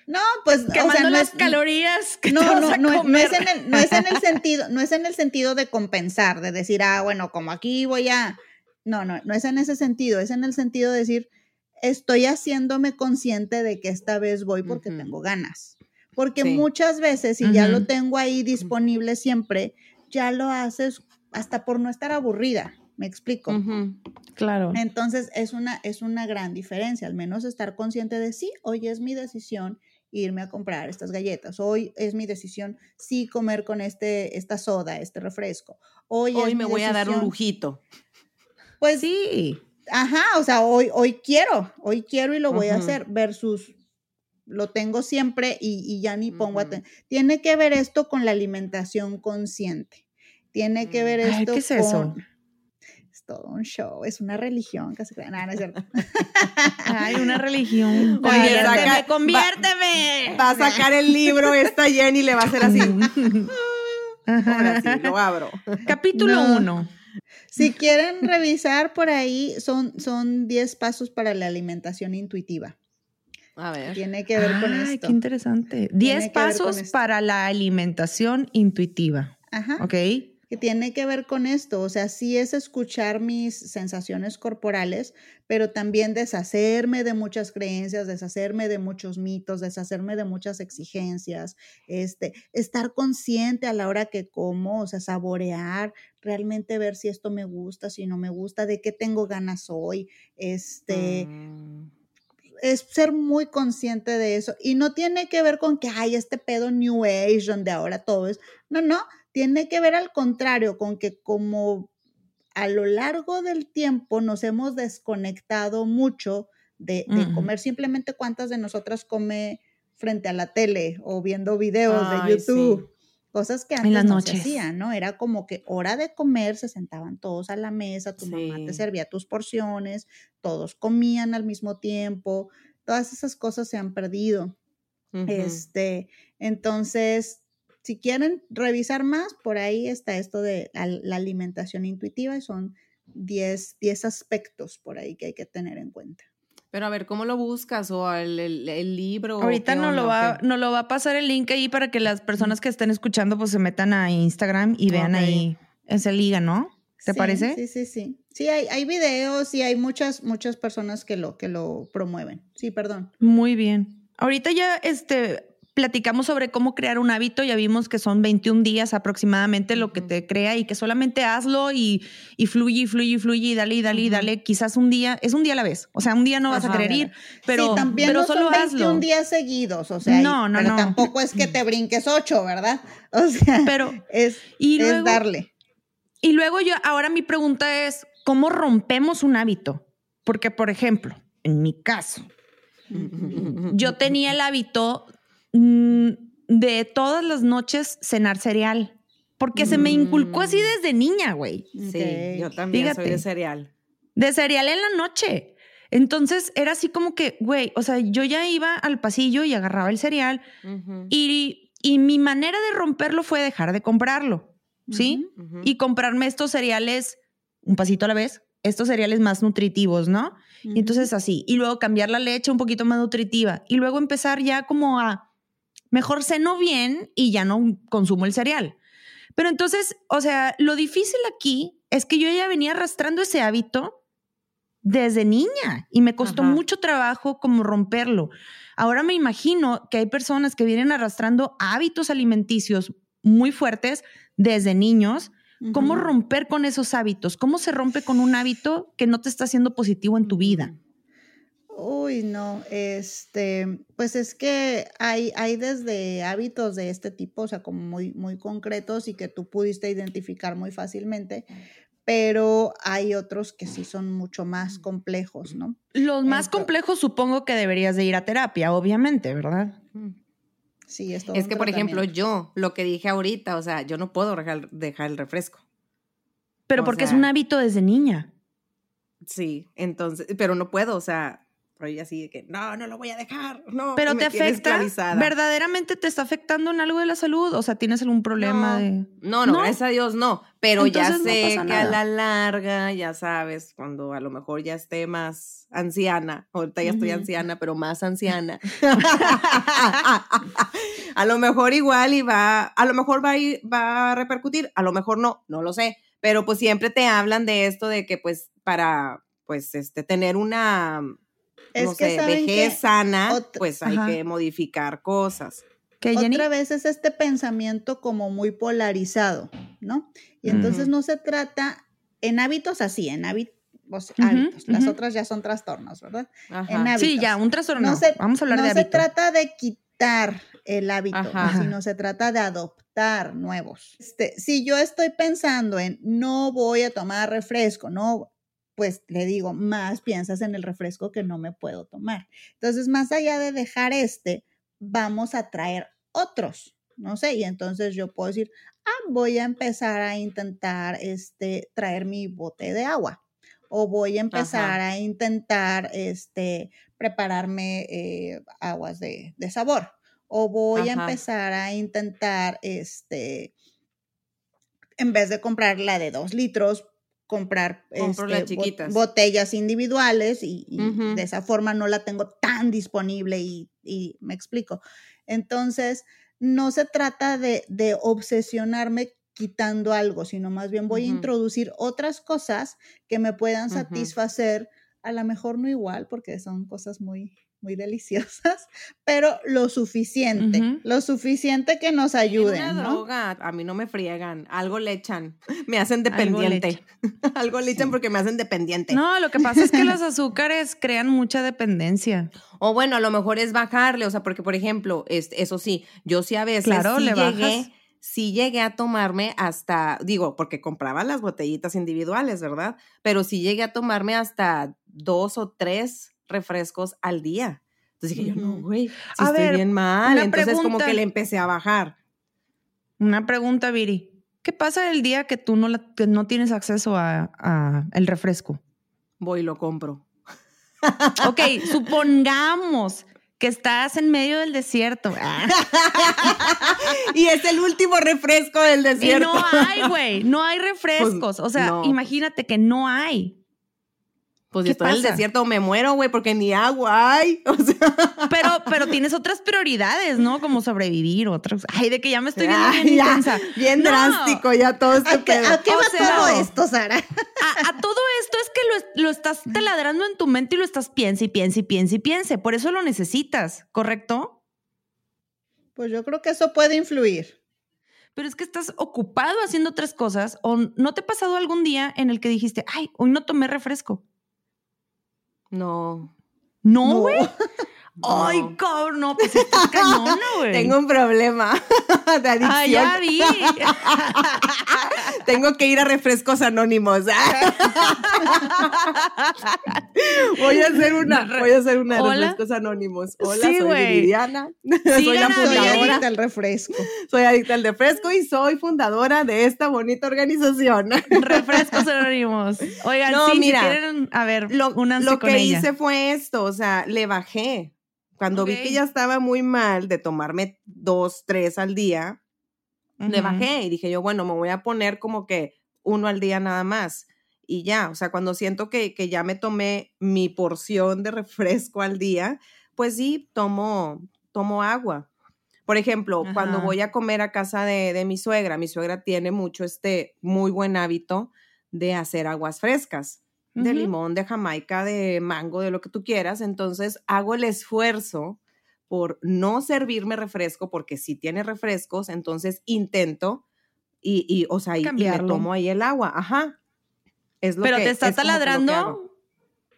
No, pues, o quemando sea, no las es, calorías que no, te vas no, a no, no es en el, no es en el sentido, no es en el sentido de compensar, de decir, ah, bueno, como aquí voy a, no, no, no es en ese sentido, es en el sentido de decir, estoy haciéndome consciente de que esta vez voy porque tengo ganas. Porque Sí. muchas veces, si ya lo tengo ahí disponible siempre, ya lo haces hasta por no estar aburrida. ¿Me explico? Claro. Entonces es una, es una gran diferencia, al menos estar consciente de sí, hoy es mi decisión irme a comprar estas galletas, hoy es mi decisión sí comer con este, esta soda, este refresco. Hoy, Hoy es me voy a dar un lujito. Pues Sí. Ajá, o sea, hoy, hoy quiero, hoy quiero y lo voy a hacer versus lo tengo siempre y, y ya ni pongo atención. Tiene que ver esto con la alimentación consciente. Tiene que ver Ay, esto ¿qué es con... eso? todo un show, es una religión, casi. No, no es cierto. *laughs* Ay, una religión. *laughs* Oye, Conviérteme, saca- conviérteme. Va a sacar el libro esta Jenny y le va a hacer así. *laughs* Ahora sí, lo abro. Capítulo No. 1. Si quieren revisar por ahí, son, son 10 pasos para la alimentación intuitiva. A ver. Tiene que ver con Ay, esto. qué interesante. Tiene 10 que ver pasos para la alimentación intuitiva. Ajá. ¿Ok? que tiene que ver con esto, o sea, sí es escuchar mis sensaciones corporales, pero también deshacerme de muchas creencias, deshacerme de muchos mitos, deshacerme de muchas exigencias, este, estar consciente a la hora que como, o sea, saborear, realmente ver si esto me gusta, si no me gusta, de qué tengo ganas hoy, este, Mm. Es ser muy consciente de eso. Y no tiene que ver con que hay este pedo New Age donde ahora todo es. No, no, tiene que ver al contrario, con que como a lo largo del tiempo nos hemos desconectado mucho de, comer. Simplemente cuántas de nosotras come frente a la tele o viendo videos Ay, de YouTube. sí. Cosas que En antes las no se hacían, ¿no? Era como que hora de comer, se sentaban todos a la mesa, tu mamá te servía tus porciones, todos comían al mismo tiempo, todas esas cosas se han perdido. Este, entonces, si quieren revisar más, por ahí está esto de la, la alimentación intuitiva y son 10, 10 aspectos por ahí que hay que tener en cuenta. Pero a ver, ¿cómo lo buscas? ¿O el, el- el libro? Ahorita nos lo, va, nos lo va a pasar el link ahí para que las personas que estén escuchando pues se metan a Instagram y vean ahí esa liga, ¿no? ¿Te Sí, parece? Sí, sí, sí. Sí, hay, hay videos y hay muchas, muchas personas que lo, que lo promueven. Sí, perdón. Muy bien. Ahorita ya este platicamos sobre cómo crear un hábito, ya vimos que son 21 días aproximadamente lo que te crea y que solamente hazlo y, y fluye y fluye y fluye y dale y dale y dale, quizás un día, es un día a la vez, o sea, un día no vas a querer ir, pero, sí, también pero no solo son 21 hazlo. días seguidos, o sea, No, no, pero no. tampoco es que te brinques ocho, ¿verdad? *laughs* O sea, Pero, es, y es darle. Y luego yo, ahora mi pregunta es, ¿cómo rompemos un hábito? Porque, por ejemplo, en mi caso, *laughs* yo tenía el hábito de todas las noches cenar cereal, porque se me inculcó así Mm. desde niña, güey. Sí, yo también soy Fíjate. de cereal. De cereal en la noche. Entonces era así como que, güey, o sea, yo ya iba al pasillo y agarraba el cereal y, y mi manera de romperlo fue dejar de comprarlo, ¿sí? y comprarme estos cereales un pasito a la vez, estos cereales más nutritivos, ¿no? Y entonces así, y luego cambiar la leche un poquito más nutritiva y luego empezar ya como a mejor ceno bien y ya no consumo el cereal. Pero entonces, o sea, lo difícil aquí es que yo ya venía arrastrando ese hábito desde niña y me costó Ajá. mucho trabajo como romperlo. Ahora me imagino que hay personas que vienen arrastrando hábitos alimenticios muy fuertes desde niños ¿Cómo romper con esos hábitos? ¿Cómo se rompe con un hábito que no te está haciendo positivo en tu vida? Uy, no, este, pues es que hay, hay desde hábitos de este tipo, o sea, como muy, muy concretos y que tú pudiste identificar muy fácilmente, pero hay otros que sí son mucho más complejos, ¿no? Los más complejos supongo que deberías de ir a terapia, obviamente, ¿verdad? Sí, es todo Es un que, por ejemplo, yo, lo que dije ahorita, o sea, yo no puedo dejar, dejar el refresco. Pero O porque es un hábito desde niña. Sí, entonces, pero no puedo, o sea, pero ella así de que, no, no lo voy a dejar, no. Pero te afecta. ¿verdaderamente te está afectando en algo de la salud? O sea, ¿tienes algún problema No. de...? No, no, ¿No? gracias a Dios no. Pero ya Entonces sé que a la larga, ya sabes, cuando a lo mejor ya esté más anciana, ahorita ya estoy anciana, pero más anciana. *laughs* a lo mejor igual y va, a lo mejor va a, ir- va a repercutir, a lo mejor no, no lo sé. Pero pues siempre te hablan de esto de que pues para, pues este, tener una, Es no que sé, vejez que sana, ot- pues hay Ajá. que modificar cosas. ¿Qué, Jenny? Otra vez es este pensamiento como muy polarizado, ¿no? Y entonces no se trata en hábitos así, en hábitos, hábitos. Las otras ya son trastornos, ¿verdad? Ajá. En hábitos. Sí, ya, un trastorno. No se- Vamos a hablar no de se hábito. trata de quitar el hábito, Ajá. sino se trata de adoptar nuevos. Este, si yo estoy pensando en no voy a tomar refresco, no, pues le digo, más piensas en el refresco que no me puedo tomar. Entonces, más allá de dejar este, vamos a traer otros, no sé, y entonces yo puedo decir, ah, voy a empezar a intentar este, traer mi bote de agua o voy a empezar a intentar este, prepararme eh, aguas de, sabor o voy a empezar a intentar, este, en vez de comprar la de dos litros, comprar este, botellas individuales y, de esa forma no la tengo tan disponible y, me explico. Entonces, no se trata de, obsesionarme quitando algo, sino más bien voy a introducir otras cosas que me puedan satisfacer, a lo mejor no igual, porque son cosas muy, muy deliciosas, *laughs* pero lo suficiente, lo suficiente que nos ayuden. Una droga, a mí no me friegan, algo le echan, *laughs* me hacen dependiente. *laughs* Algo le, echan porque me hacen dependiente. No, lo que pasa es que los azúcares crean mucha dependencia. O bueno, a lo mejor es bajarle, o sea, porque por ejemplo, este, eso sí, yo sí a veces claro, le llegué, sí llegué a tomarme hasta, digo, porque compraba las botellitas individuales, ¿verdad? Pero sí llegué a tomarme hasta dos o tres refrescos al día. Entonces dije yo, no, güey, si estoy bien mal. Entonces como que le empecé a bajar. Una pregunta, Viri. ¿Qué pasa el día que tú no, no tienes acceso a, a, el refresco? Voy y lo compro. *laughs* *laughs* ok, supongamos que estás en medio del desierto. *laughs* y es el último refresco del desierto. Y no hay, güey, no hay pues, refrescos. o sea, imagínate que no hay. Pues si estoy en el desierto me muero, güey, porque ni agua hay. *laughs* Pero, pero tienes otras prioridades, ¿no? Como sobrevivir, otras. Ay, de que ya me estoy viendo bien intensa. Bien drástico ya todo este ¿A qué, ¿A qué va todo esto, Sara? *laughs* A, todo esto es que lo, estás taladrando en tu mente y lo estás piensa y piensa y piensa y piensa. Por eso lo necesitas, ¿correcto? Pues yo creo que eso puede influir. Pero es que estás ocupado haciendo otras cosas o no te ha pasado algún día en el que dijiste, ay, hoy no tomé refresco no. ¿No, güey? *laughs* Ay, cabrón, no, pues estás canona, *laughs* güey. Tengo un problema de adicción. Ah, ya vi. *laughs* Tengo que ir a refrescos anónimos. *laughs* voy a hacer una, voy a hacer una de refrescos anónimos. Hola, soy Viridiana. soy la fundadora. Al refresco. Soy adicta al refresco y soy fundadora de esta bonita organización. refrescos anónimos. Oigan, sí, mira, si quieren, a ver, lo, lo que hice fue esto, o sea, le bajé. Cuando vi que ya estaba muy mal de tomarme dos, tres al día, le bajé y dije yo, bueno, me voy a poner como que uno al día nada más. Y ya, o sea, cuando siento que, que ya me tomé mi porción de refresco al día, pues sí, tomo, tomo agua. Por ejemplo, cuando voy a comer a casa de, de, mi suegra, mi suegra tiene mucho este muy buen hábito de hacer aguas frescas de limón, de jamaica, de mango, de lo que tú quieras. Entonces hago el esfuerzo por no servirme refresco, porque si tiene refrescos, entonces intento y, y o sea, y, me tomo ahí el agua. Ajá. Es lo ¿Pero te está taladrando?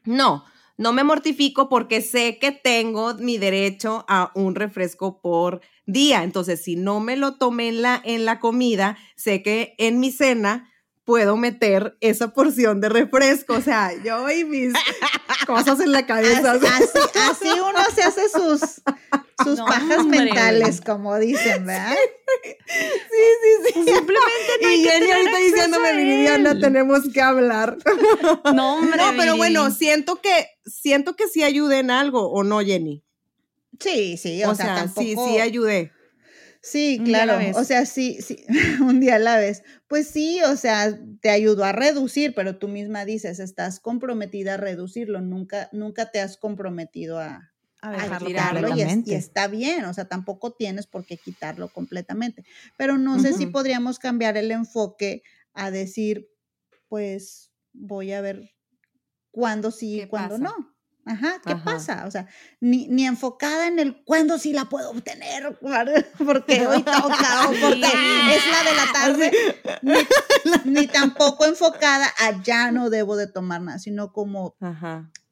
No, no me mortifico porque sé que tengo mi derecho a un refresco por día. Entonces, si no me lo tomé en la, en la comida, sé que en mi cena puedo meter esa porción de refresco. O sea, yo y mis *laughs* cosas en la cabeza. Así, uno se hace sus, sus pajas mentales, como dicen, ¿verdad? Sí, sí, sí. Simplemente no Y Jenny ahorita diciéndome, Viridiana, tenemos que hablar. *laughs* No, hombre. No, pero bueno, siento que, siento que sí ayude en algo, ¿o no, Jenny? Sí, sí, o, sea, sí, sí ayudé. Sí, claro. O sea, sí, sí, *laughs* un día a la vez. Pues sí, o sea, te ayudó a reducir, pero tú misma dices, estás comprometida a reducirlo, nunca, nunca te has comprometido a, quitarlo y, está bien, o sea, tampoco tienes por qué quitarlo completamente. Pero no sé si podríamos cambiar el enfoque a decir, pues voy a ver cuándo sí y cuándo no. Ajá, ¿qué pasa? O sea, ni, ni, enfocada en el cuándo sí la puedo obtener, *laughs* porque hoy *laughs* toca, o porque es la de la tarde, ni, *laughs* tampoco enfocada a ya no debo de tomar nada, sino como,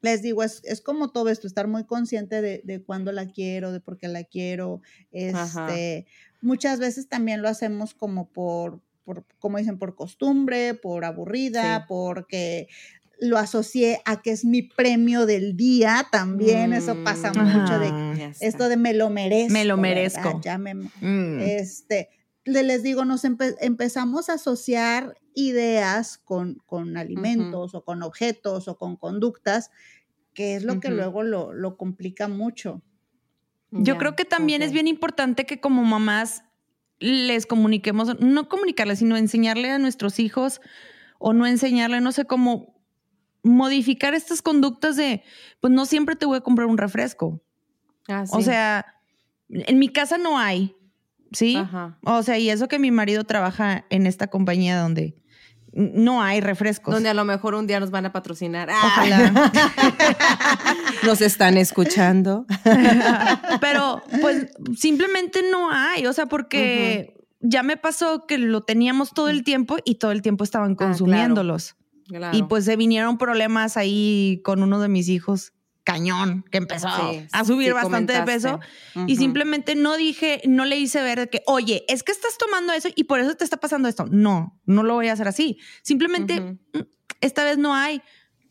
les digo, es, es, como todo esto, estar muy consciente de, de cuándo la quiero, de por qué la quiero, este, muchas veces también lo hacemos como por, por, como dicen, por costumbre, por aburrida, porque lo asocié a que es mi premio del día también, eso pasa mucho de mm, esto de me lo merezco. Me lo merezco. Ya me, mm. este, le- les digo, nos empe- empezamos a asociar ideas con, con alimentos o con objetos o con conductas, que es lo que luego lo, lo complica mucho. Yo creo que también es bien importante que como mamás les comuniquemos, no comunicarles, sino enseñarle a nuestros hijos o no enseñarle, no sé cómo modificar estas conductas de, pues no siempre te voy a comprar un refresco. Ah, O sea, en mi casa no hay, ¿sí? Ajá. O sea, y eso que mi marido trabaja en esta compañía donde no hay refrescos. Donde a lo mejor un día nos van a patrocinar. Ah. Ojalá. *laughs* Nos están escuchando. *laughs* Pero pues simplemente no hay, o sea, porque ya me pasó que lo teníamos todo el tiempo y todo el tiempo estaban claro. consumiéndolos. Claro. Y pues se vinieron problemas ahí con uno de mis hijos, cañón, que empezó Sí, a subir sí bastante de peso. Y simplemente no dije, no le hice ver que, oye, es que estás tomando eso y por eso te está pasando esto. No, no lo voy a hacer así. Simplemente mm, esta vez no hay.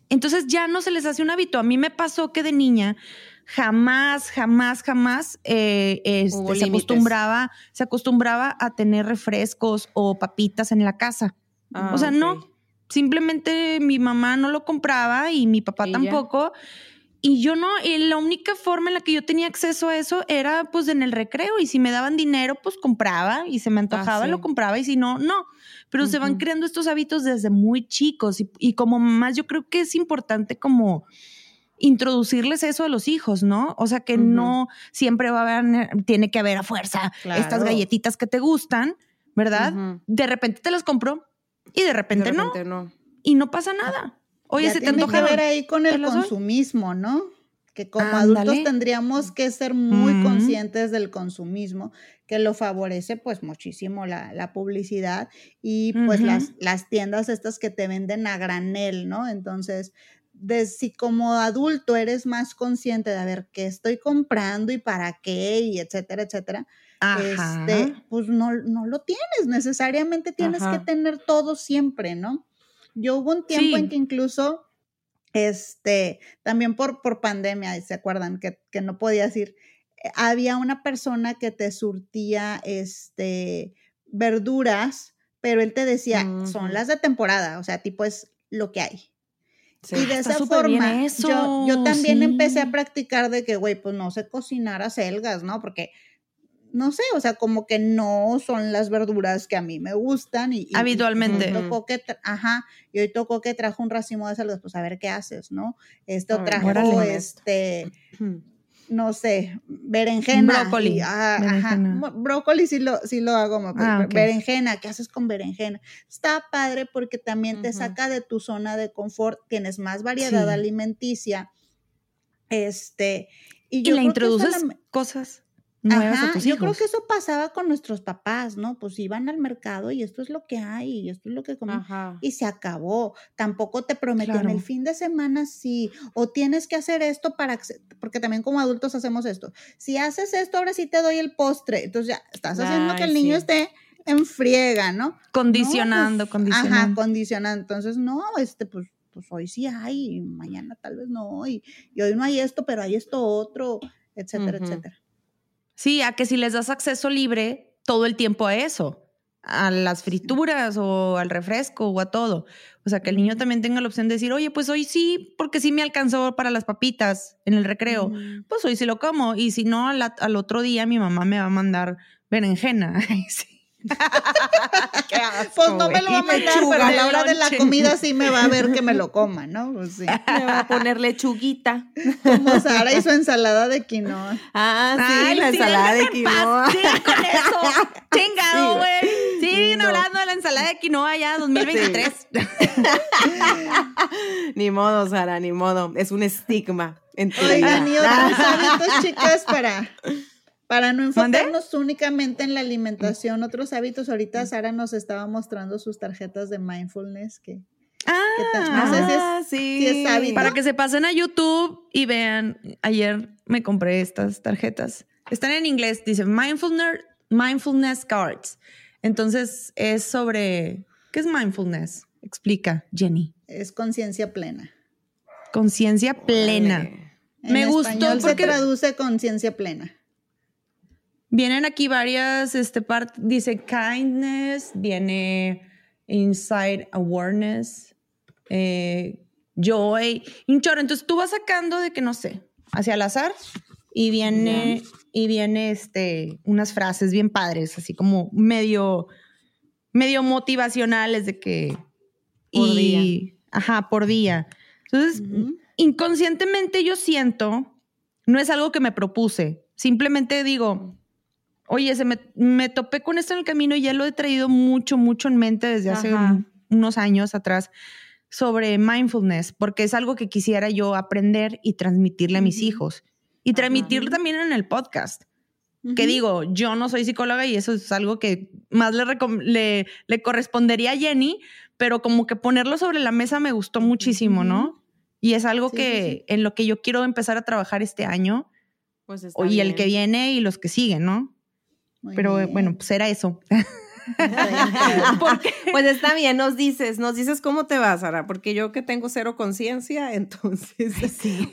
Entonces ya no se les hace un hábito. A mí me pasó que de niña jamás, jamás, jamás eh, este, se acostumbraba, se acostumbraba a tener refrescos o papitas en la casa. Ah, o sea, no. Simplemente mi mamá no lo compraba y mi papá Y tampoco. Y yo no, y la única forma en la que yo tenía acceso a eso era pues en el recreo y si me daban dinero pues compraba y se me antojaba Ah, sí. lo compraba y si no, no. Pero se van creando estos hábitos desde muy chicos y, y como mamás yo creo que es importante como introducirles eso a los hijos, ¿no? O sea que no siempre va a haber, tiene que haber a fuerza estas galletitas que te gustan, ¿verdad? De repente te las compro y de repente, De no repente no. y no pasa nada. Oye, Ya se te tiene antoja. que ver ahí con ¿Te el consumismo, ¿no? Que como Ándale. adultos tendríamos que ser muy Ujú. conscientes del consumismo, que lo favorece pues muchísimo la, la publicidad y pues las, las tiendas estas que te venden a granel, ¿no? Entonces, de si como adulto eres más consciente de a ver qué estoy comprando y para qué y etcétera, etcétera, Ajá. este, pues no, no lo tienes, necesariamente tienes Ajá. que tener todo siempre, ¿no? Yo hubo un tiempo en que incluso, este, también por, por pandemia, ¿se acuerdan? Que, que no podías ir, eh, había una persona que te surtía, este, verduras, pero él te decía, son las de temporada, o sea, tipo es lo que hay. Sí. Y de esa forma, yo, yo también empecé sí. a practicar de que, güey, pues no sé cocinar acelgas, ¿no? Porque, no sé, o sea, como que no son las verduras que a mí me gustan. Y, y- y Habitualmente. hoy tocó que, ajá, y hoy tocó que trajo un racimo de acelgas, pues a ver qué haces, ¿no? Este, A o ver, trajo, este, no sé, berenjena. Brócoli, y, ah, ajá, berenjena. brócoli sí lo, sí lo hago, Ah, berenjena, ¿qué haces con berenjena? Está padre porque también te saca de tu zona de confort, tienes más variedad Sí. alimenticia, este, y Y yo le creo que eso introduces la- cosas nuevas Ajá, a tus yo creo que eso pasaba con nuestros papás, ¿no? Pues iban al mercado y esto es lo que hay, y esto es lo que comen Ajá. y se acabó. Tampoco te prometían Claro. el fin de semana sí, o tienes que hacer esto para, porque también como adultos hacemos esto. Si haces esto, ahora sí te doy el postre. Entonces ya estás haciendo que el niño sí. esté en friega, ¿no? Condicionando, No, pues, condicionando. Ajá, condicionando. Entonces, no, este, pues, pues hoy sí hay, y mañana tal vez no, y, y hoy no hay esto, pero hay esto otro, etcétera, etcétera. Sí, a que si les das acceso libre todo el tiempo a eso, a las frituras o al refresco o a todo. O sea, que el niño también tenga la opción de decir, oye, pues hoy sí, porque sí me alcanzó para las papitas en el recreo. Pues hoy sí lo como. Y si no, al, al otro día mi mamá me va a mandar berenjena. *laughs* Sí. Asco, Pues no me lo va a mandar, pero a la hora de la comida sí me va a ver que me lo coma, ¿no? Pues sí. *laughs* Me va a poner lechuguita. Como Sara y su ensalada de quinoa. Ah, sí, Ay, la sí, ensalada de paz, quinoa. sigan con eso. *laughs* Chingado, Sí, güey. Siguen No. hablando de la ensalada de quinoa ya 2023. *laughs* Ni modo, Sara, ni modo. Es un estigma Oigan, y otros hábitos, chicas, para, para no enfocarnos únicamente en la alimentación, otros hábitos. Ahorita Sara nos estaba mostrando sus tarjetas de mindfulness que, Ah, que tal- no sé si es, Ah, si es hábito. Para que se pasen a YouTube y vean, ayer me compré estas tarjetas. Están en inglés, dice Mindfulness, mindfulness Cards. Entonces es sobre, ¿qué es mindfulness? Explica, Jenny. es conciencia plena. Conciencia plena. En Me gustó español porque- se traduce conciencia plena. Vienen aquí varias, este part, dice kindness, viene inside awareness, eh, joy, un chorro. Entonces tú vas sacando de que no sé, hacia el azar y viene y viene este unas frases bien padres, así como medio medio motivacionales de que Por y día. ajá, por día. Entonces, inconscientemente yo siento no es algo que me propuse, simplemente digo, oye, se me, me topé con esto en el camino y ya lo he traído mucho, mucho en mente desde hace un- unos años atrás sobre mindfulness, porque es algo que quisiera yo aprender y transmitirle a mis hijos y transmitirlo también en el podcast. Que digo, yo no soy psicóloga y eso es algo que más le, recom- le, le correspondería a Jenny, pero como que ponerlo sobre la mesa me gustó muchísimo, ¿no? Y es algo Sí, que sí, en lo que yo quiero empezar a trabajar este año Pues y el que viene y los que siguen, ¿no? Muy Pero eh, bien. bueno, pues era eso. *laughs* Pues está bien, nos dices, nos dices cómo te vas, Sara, porque yo que tengo cero conciencia, *laughs* entonces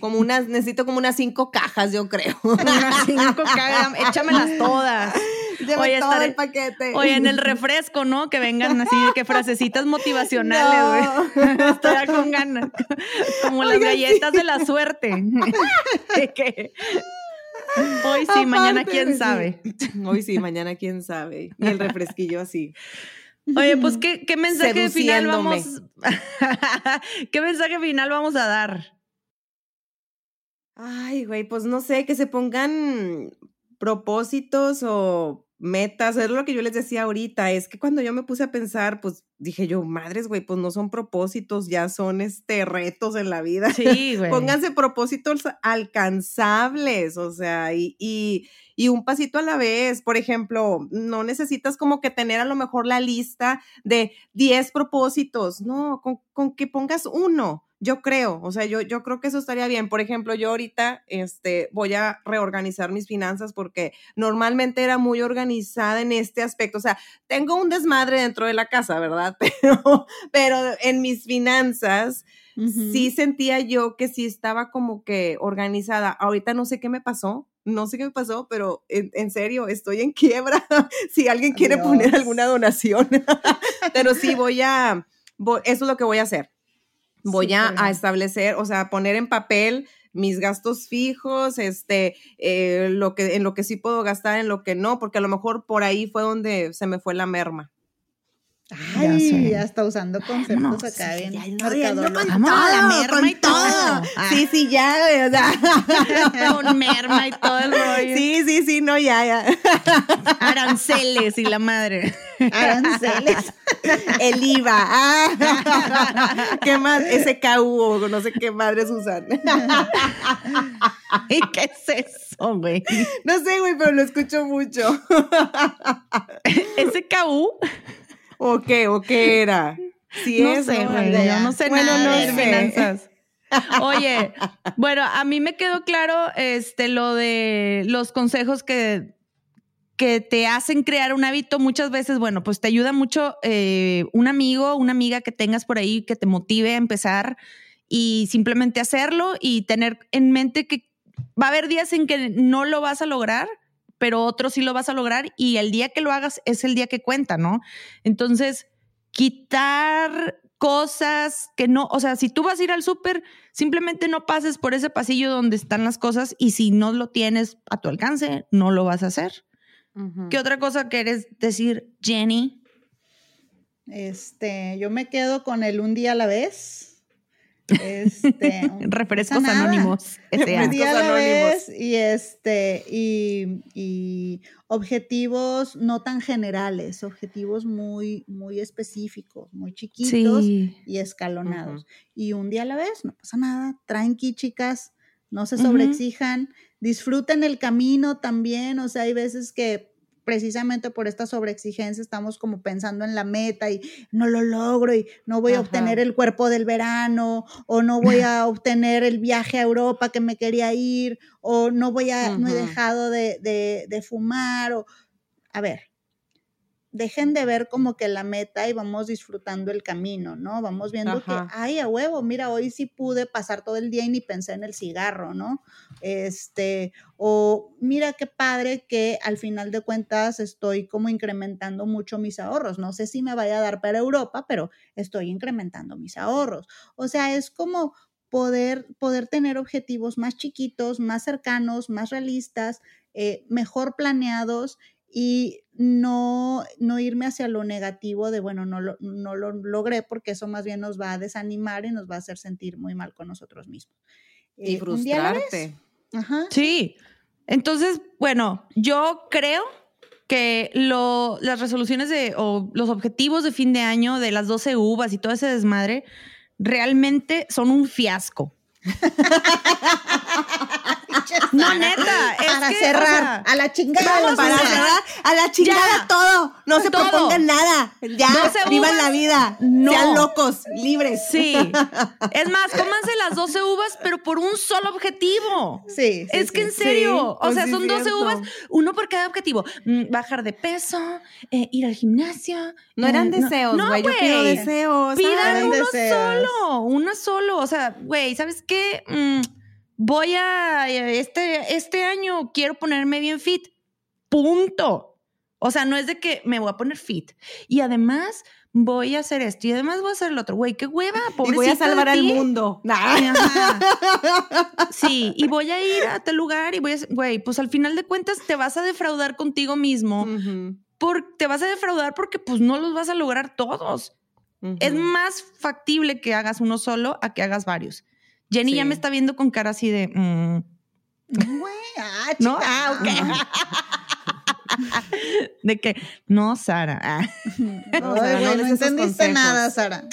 como unas, necesito como unas cinco cajas, yo creo. Unas cinco cagas, échamelas todas. *laughs* Oye, todo estaré- el paquete. Oye, en el refresco, ¿no? Que vengan así que frasecitas motivacionales, güey. Estoy ya con ganas. Como las Oigan, sí. galletas de la suerte. De que Hoy sí, mañana quién sí. sabe. *laughs* Hoy sí, mañana quién sabe. Y el refresquillo así. Oye, pues, ¿qué, qué mensaje final vamos? *laughs* ¿Qué mensaje final vamos a dar? Ay, güey, pues no sé, que se pongan propósitos o metas, es lo que yo les decía ahorita, es que cuando yo me puse a pensar, pues dije yo, madres, güey, pues no son propósitos, ya son este retos en la vida. Sí, *laughs* güey. Pónganse propósitos alcanzables, o sea, y, y, y un pasito a la vez. Por ejemplo, no necesitas como que tener a lo mejor la lista de 10 propósitos, no, con, con que pongas uno. Yo creo, o sea, yo, yo creo que eso estaría bien. Por ejemplo, yo ahorita este, voy a reorganizar mis finanzas porque normalmente era muy organizada en este aspecto. O sea, tengo un desmadre dentro de la casa, ¿verdad? *laughs* Pero, pero en mis finanzas, sí sentía yo que sí estaba como que organizada. Ahorita no sé qué me pasó, no sé qué me pasó, pero en, en serio, estoy en quiebra. *laughs* si alguien quiere poner alguna donación, *laughs* pero sí voy a, voy- eso es lo que voy a hacer. Voy a, a establecer, o sea, poner en papel mis gastos fijos, este, eh, lo que, en lo que sí puedo gastar, en lo que no, porque a lo mejor por ahí fue donde se me fue la merma. Ay, sé. ya está usando conceptos acá bien Ya, no, ya, no. Vamos a la merma con y todo. Ah. Sí, sí, ya, o sea, *laughs* Con merma y todo el rollo. Sí, sí, sí, no, ya, ya. Aranceles y la madre. Aranceles. *laughs* El IVA. Ah. *laughs* ¿Qué más? SKU o no sé qué madres usan. ¿Y qué es eso, güey? No sé, güey, pero lo escucho mucho. SKU. ¿O qué? ¿O qué era? No es, sé, ¿no? idea. Yo no sé Bueno, nada no de sé. finanzas. *laughs* Oye, bueno, a mí me quedó claro este lo de los consejos que, que te hacen crear un hábito. Muchas veces, bueno, pues te ayuda mucho eh, un amigo, una amiga que tengas por ahí que te motive a empezar y simplemente hacerlo y tener en mente que va a haber días en que no lo vas a lograr, pero otros sí lo vas a lograr y el día que lo hagas es el día que cuenta, ¿no? Entonces, quitar cosas que no, o sea, si tú vas a ir al súper, simplemente no pases por ese pasillo donde están las cosas y si no lo tienes a tu alcance, no lo vas a hacer. ¿Qué otra cosa quieres decir, Jenny? Este, yo me quedo con el un día a la vez. Este, *laughs* Refrescos anónimos. Día a la Anónimos. vez y este y, y objetivos no tan generales, objetivos muy muy específicos, muy chiquitos Sí. y escalonados. Y un día a la vez, no pasa nada, tranqui, chicas, no se sobreexijan, disfruten el camino también, o sea, hay veces que precisamente por esta sobreexigencia estamos como pensando en la meta y no lo logro y no voy a obtener el cuerpo del verano o no voy *laughs* a obtener el viaje a Europa que me quería ir o no voy a, no he dejado de, de- de fumar o, a ver, dejen de ver como que la meta y vamos disfrutando el camino, ¿no? Vamos viendo que, ay, a huevo, mira, hoy sí pude pasar todo el día y ni pensé en el cigarro, ¿no? Este, o mira qué padre que al final de cuentas estoy como incrementando mucho mis ahorros. No sé si me vaya a dar para Europa, pero estoy incrementando mis ahorros. O sea, es como poder, poder tener objetivos más chiquitos, más cercanos, más realistas, eh, mejor planeados y no, no irme hacia lo negativo de, bueno, no lo, no lo logré porque eso más bien nos va a desanimar y nos va a hacer sentir muy mal con nosotros mismos. Y Eh, frustrarte. Ajá. Sí. Entonces, bueno, yo creo que lo, las resoluciones de, o los objetivos de fin de año de las 12 uvas y todo ese desmadre realmente son un fiasco. *laughs* *laughs* No, neta. Es Para que, o cerrar, sea, a la chingada. vamos a Para uvas. cerrar, a la chingada Ya. todo. No se Todo. propongan nada. Ya, Doce vivan uvas, la vida. no. Sean locos, libres. Sí. *laughs* Es más, cómanse las 12 uvas, pero por un solo objetivo. Sí, sí, es que sí. en serio, Sí, o pues sea, sí, son 12 cierto. uvas, uno por cada objetivo. Mm, bajar de peso, eh, ir al gimnasio. No eran eh, deseos, no, güey. Yo pido deseos. Pidan Eran uno deseos. solo, una solo. O sea, güey, ¿sabes qué? Mm, voy a, este, este año quiero ponerme bien fit. Punto. O sea, no es de que me voy a poner fit. Y además voy a hacer esto y además voy a hacer lo otro. Güey, qué hueva, Y voy a pobrecita salvar al mundo. Ajá. *laughs* Sí, y voy a ir a tal lugar y voy a, güey, pues al final de cuentas te vas a defraudar contigo mismo, por, te vas a defraudar porque pues no los vas a lograr todos. Es más factible que hagas uno solo a que hagas varios. Jenny ya Sí. me está viendo con cara así de, mm, Güey, ah, ¿no? chica. Ah, ok. *laughs* de que, no, Sara. *laughs* Ah. *laughs* No, no no entendiste nada, Sara.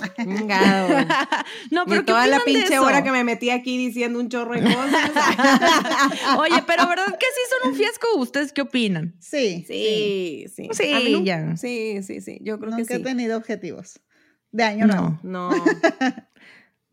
No, Ni pero ¿qué toda la pinche hora que me metí aquí diciendo un chorro de cosas. Oye, pero ¿verdad que sí son un fiasco? ¿Ustedes qué opinan? Sí, Sí, sí. Sí, nu- ya. Sí, sí, sí. Yo creo Nunca que he sí. tenido objetivos. De año no. No. No.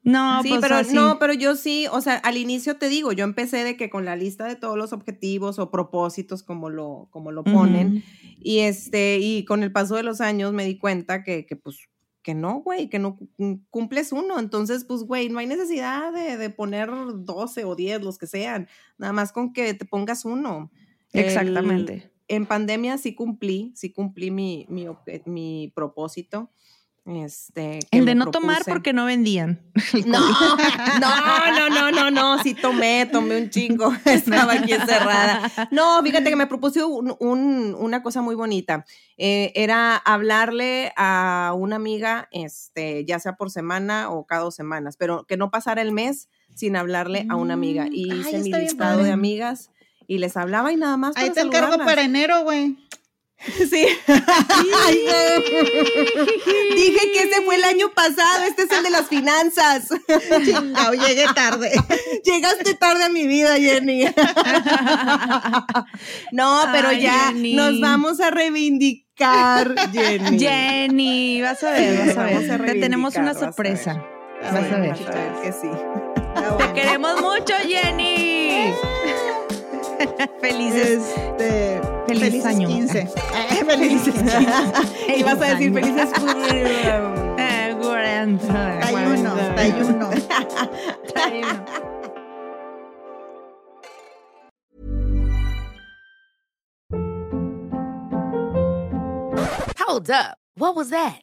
No, sí, pues pero así. no, pero yo sí, o sea, al inicio te digo, yo empecé de que con la lista de todos los objetivos o propósitos como lo como lo ponen y este y con el paso de los años me di cuenta que que pues que no, güey, que no cu- cumples uno. Entonces, pues, güey, no hay necesidad de, de poner 12 o 10, los que sean. Nada más con que te pongas uno. El- Exactamente. en pandemia sí cumplí, sí cumplí mi, mi, mi propósito. Este, El de no tomar porque no vendían. *laughs* No, no, no, no, no, no, sí tomé, tomé un chingo, *laughs* estaba aquí encerrada. No, fíjate que me propuse un- un- una cosa muy bonita. Eh, era hablarle a una amiga, este, ya sea por semana o cada dos semanas, pero que no pasara el mes sin hablarle a una amiga. Y Mm, ay, hice mi bien listado padre. de amigas y les hablaba y nada más. Ahí te encargo saludarlas. para enero, güey. *laughs* Sí. Ay, Dije que ese fue el año pasado, este es el de las finanzas. Chingao, llegué tarde. *laughs* Llegaste tarde a mi vida, Jenny. *laughs* No, pero Ay, ya Jenny. nos vamos a reivindicar, Jenny. Jenny, vas a ver, vas a ver. a Te tenemos una vas a ver. sorpresa. Vas a ver. Vas a ver que sí. Te queremos mucho, Jenny. *laughs* Felices. Este, Feliz felices año. 15. Eh, *laughs* *laughs* felices 15. Y vas a decir año. felices. Eh, cuarenta. Tayuno, tayuno. Tayuno. Hold up. What was that?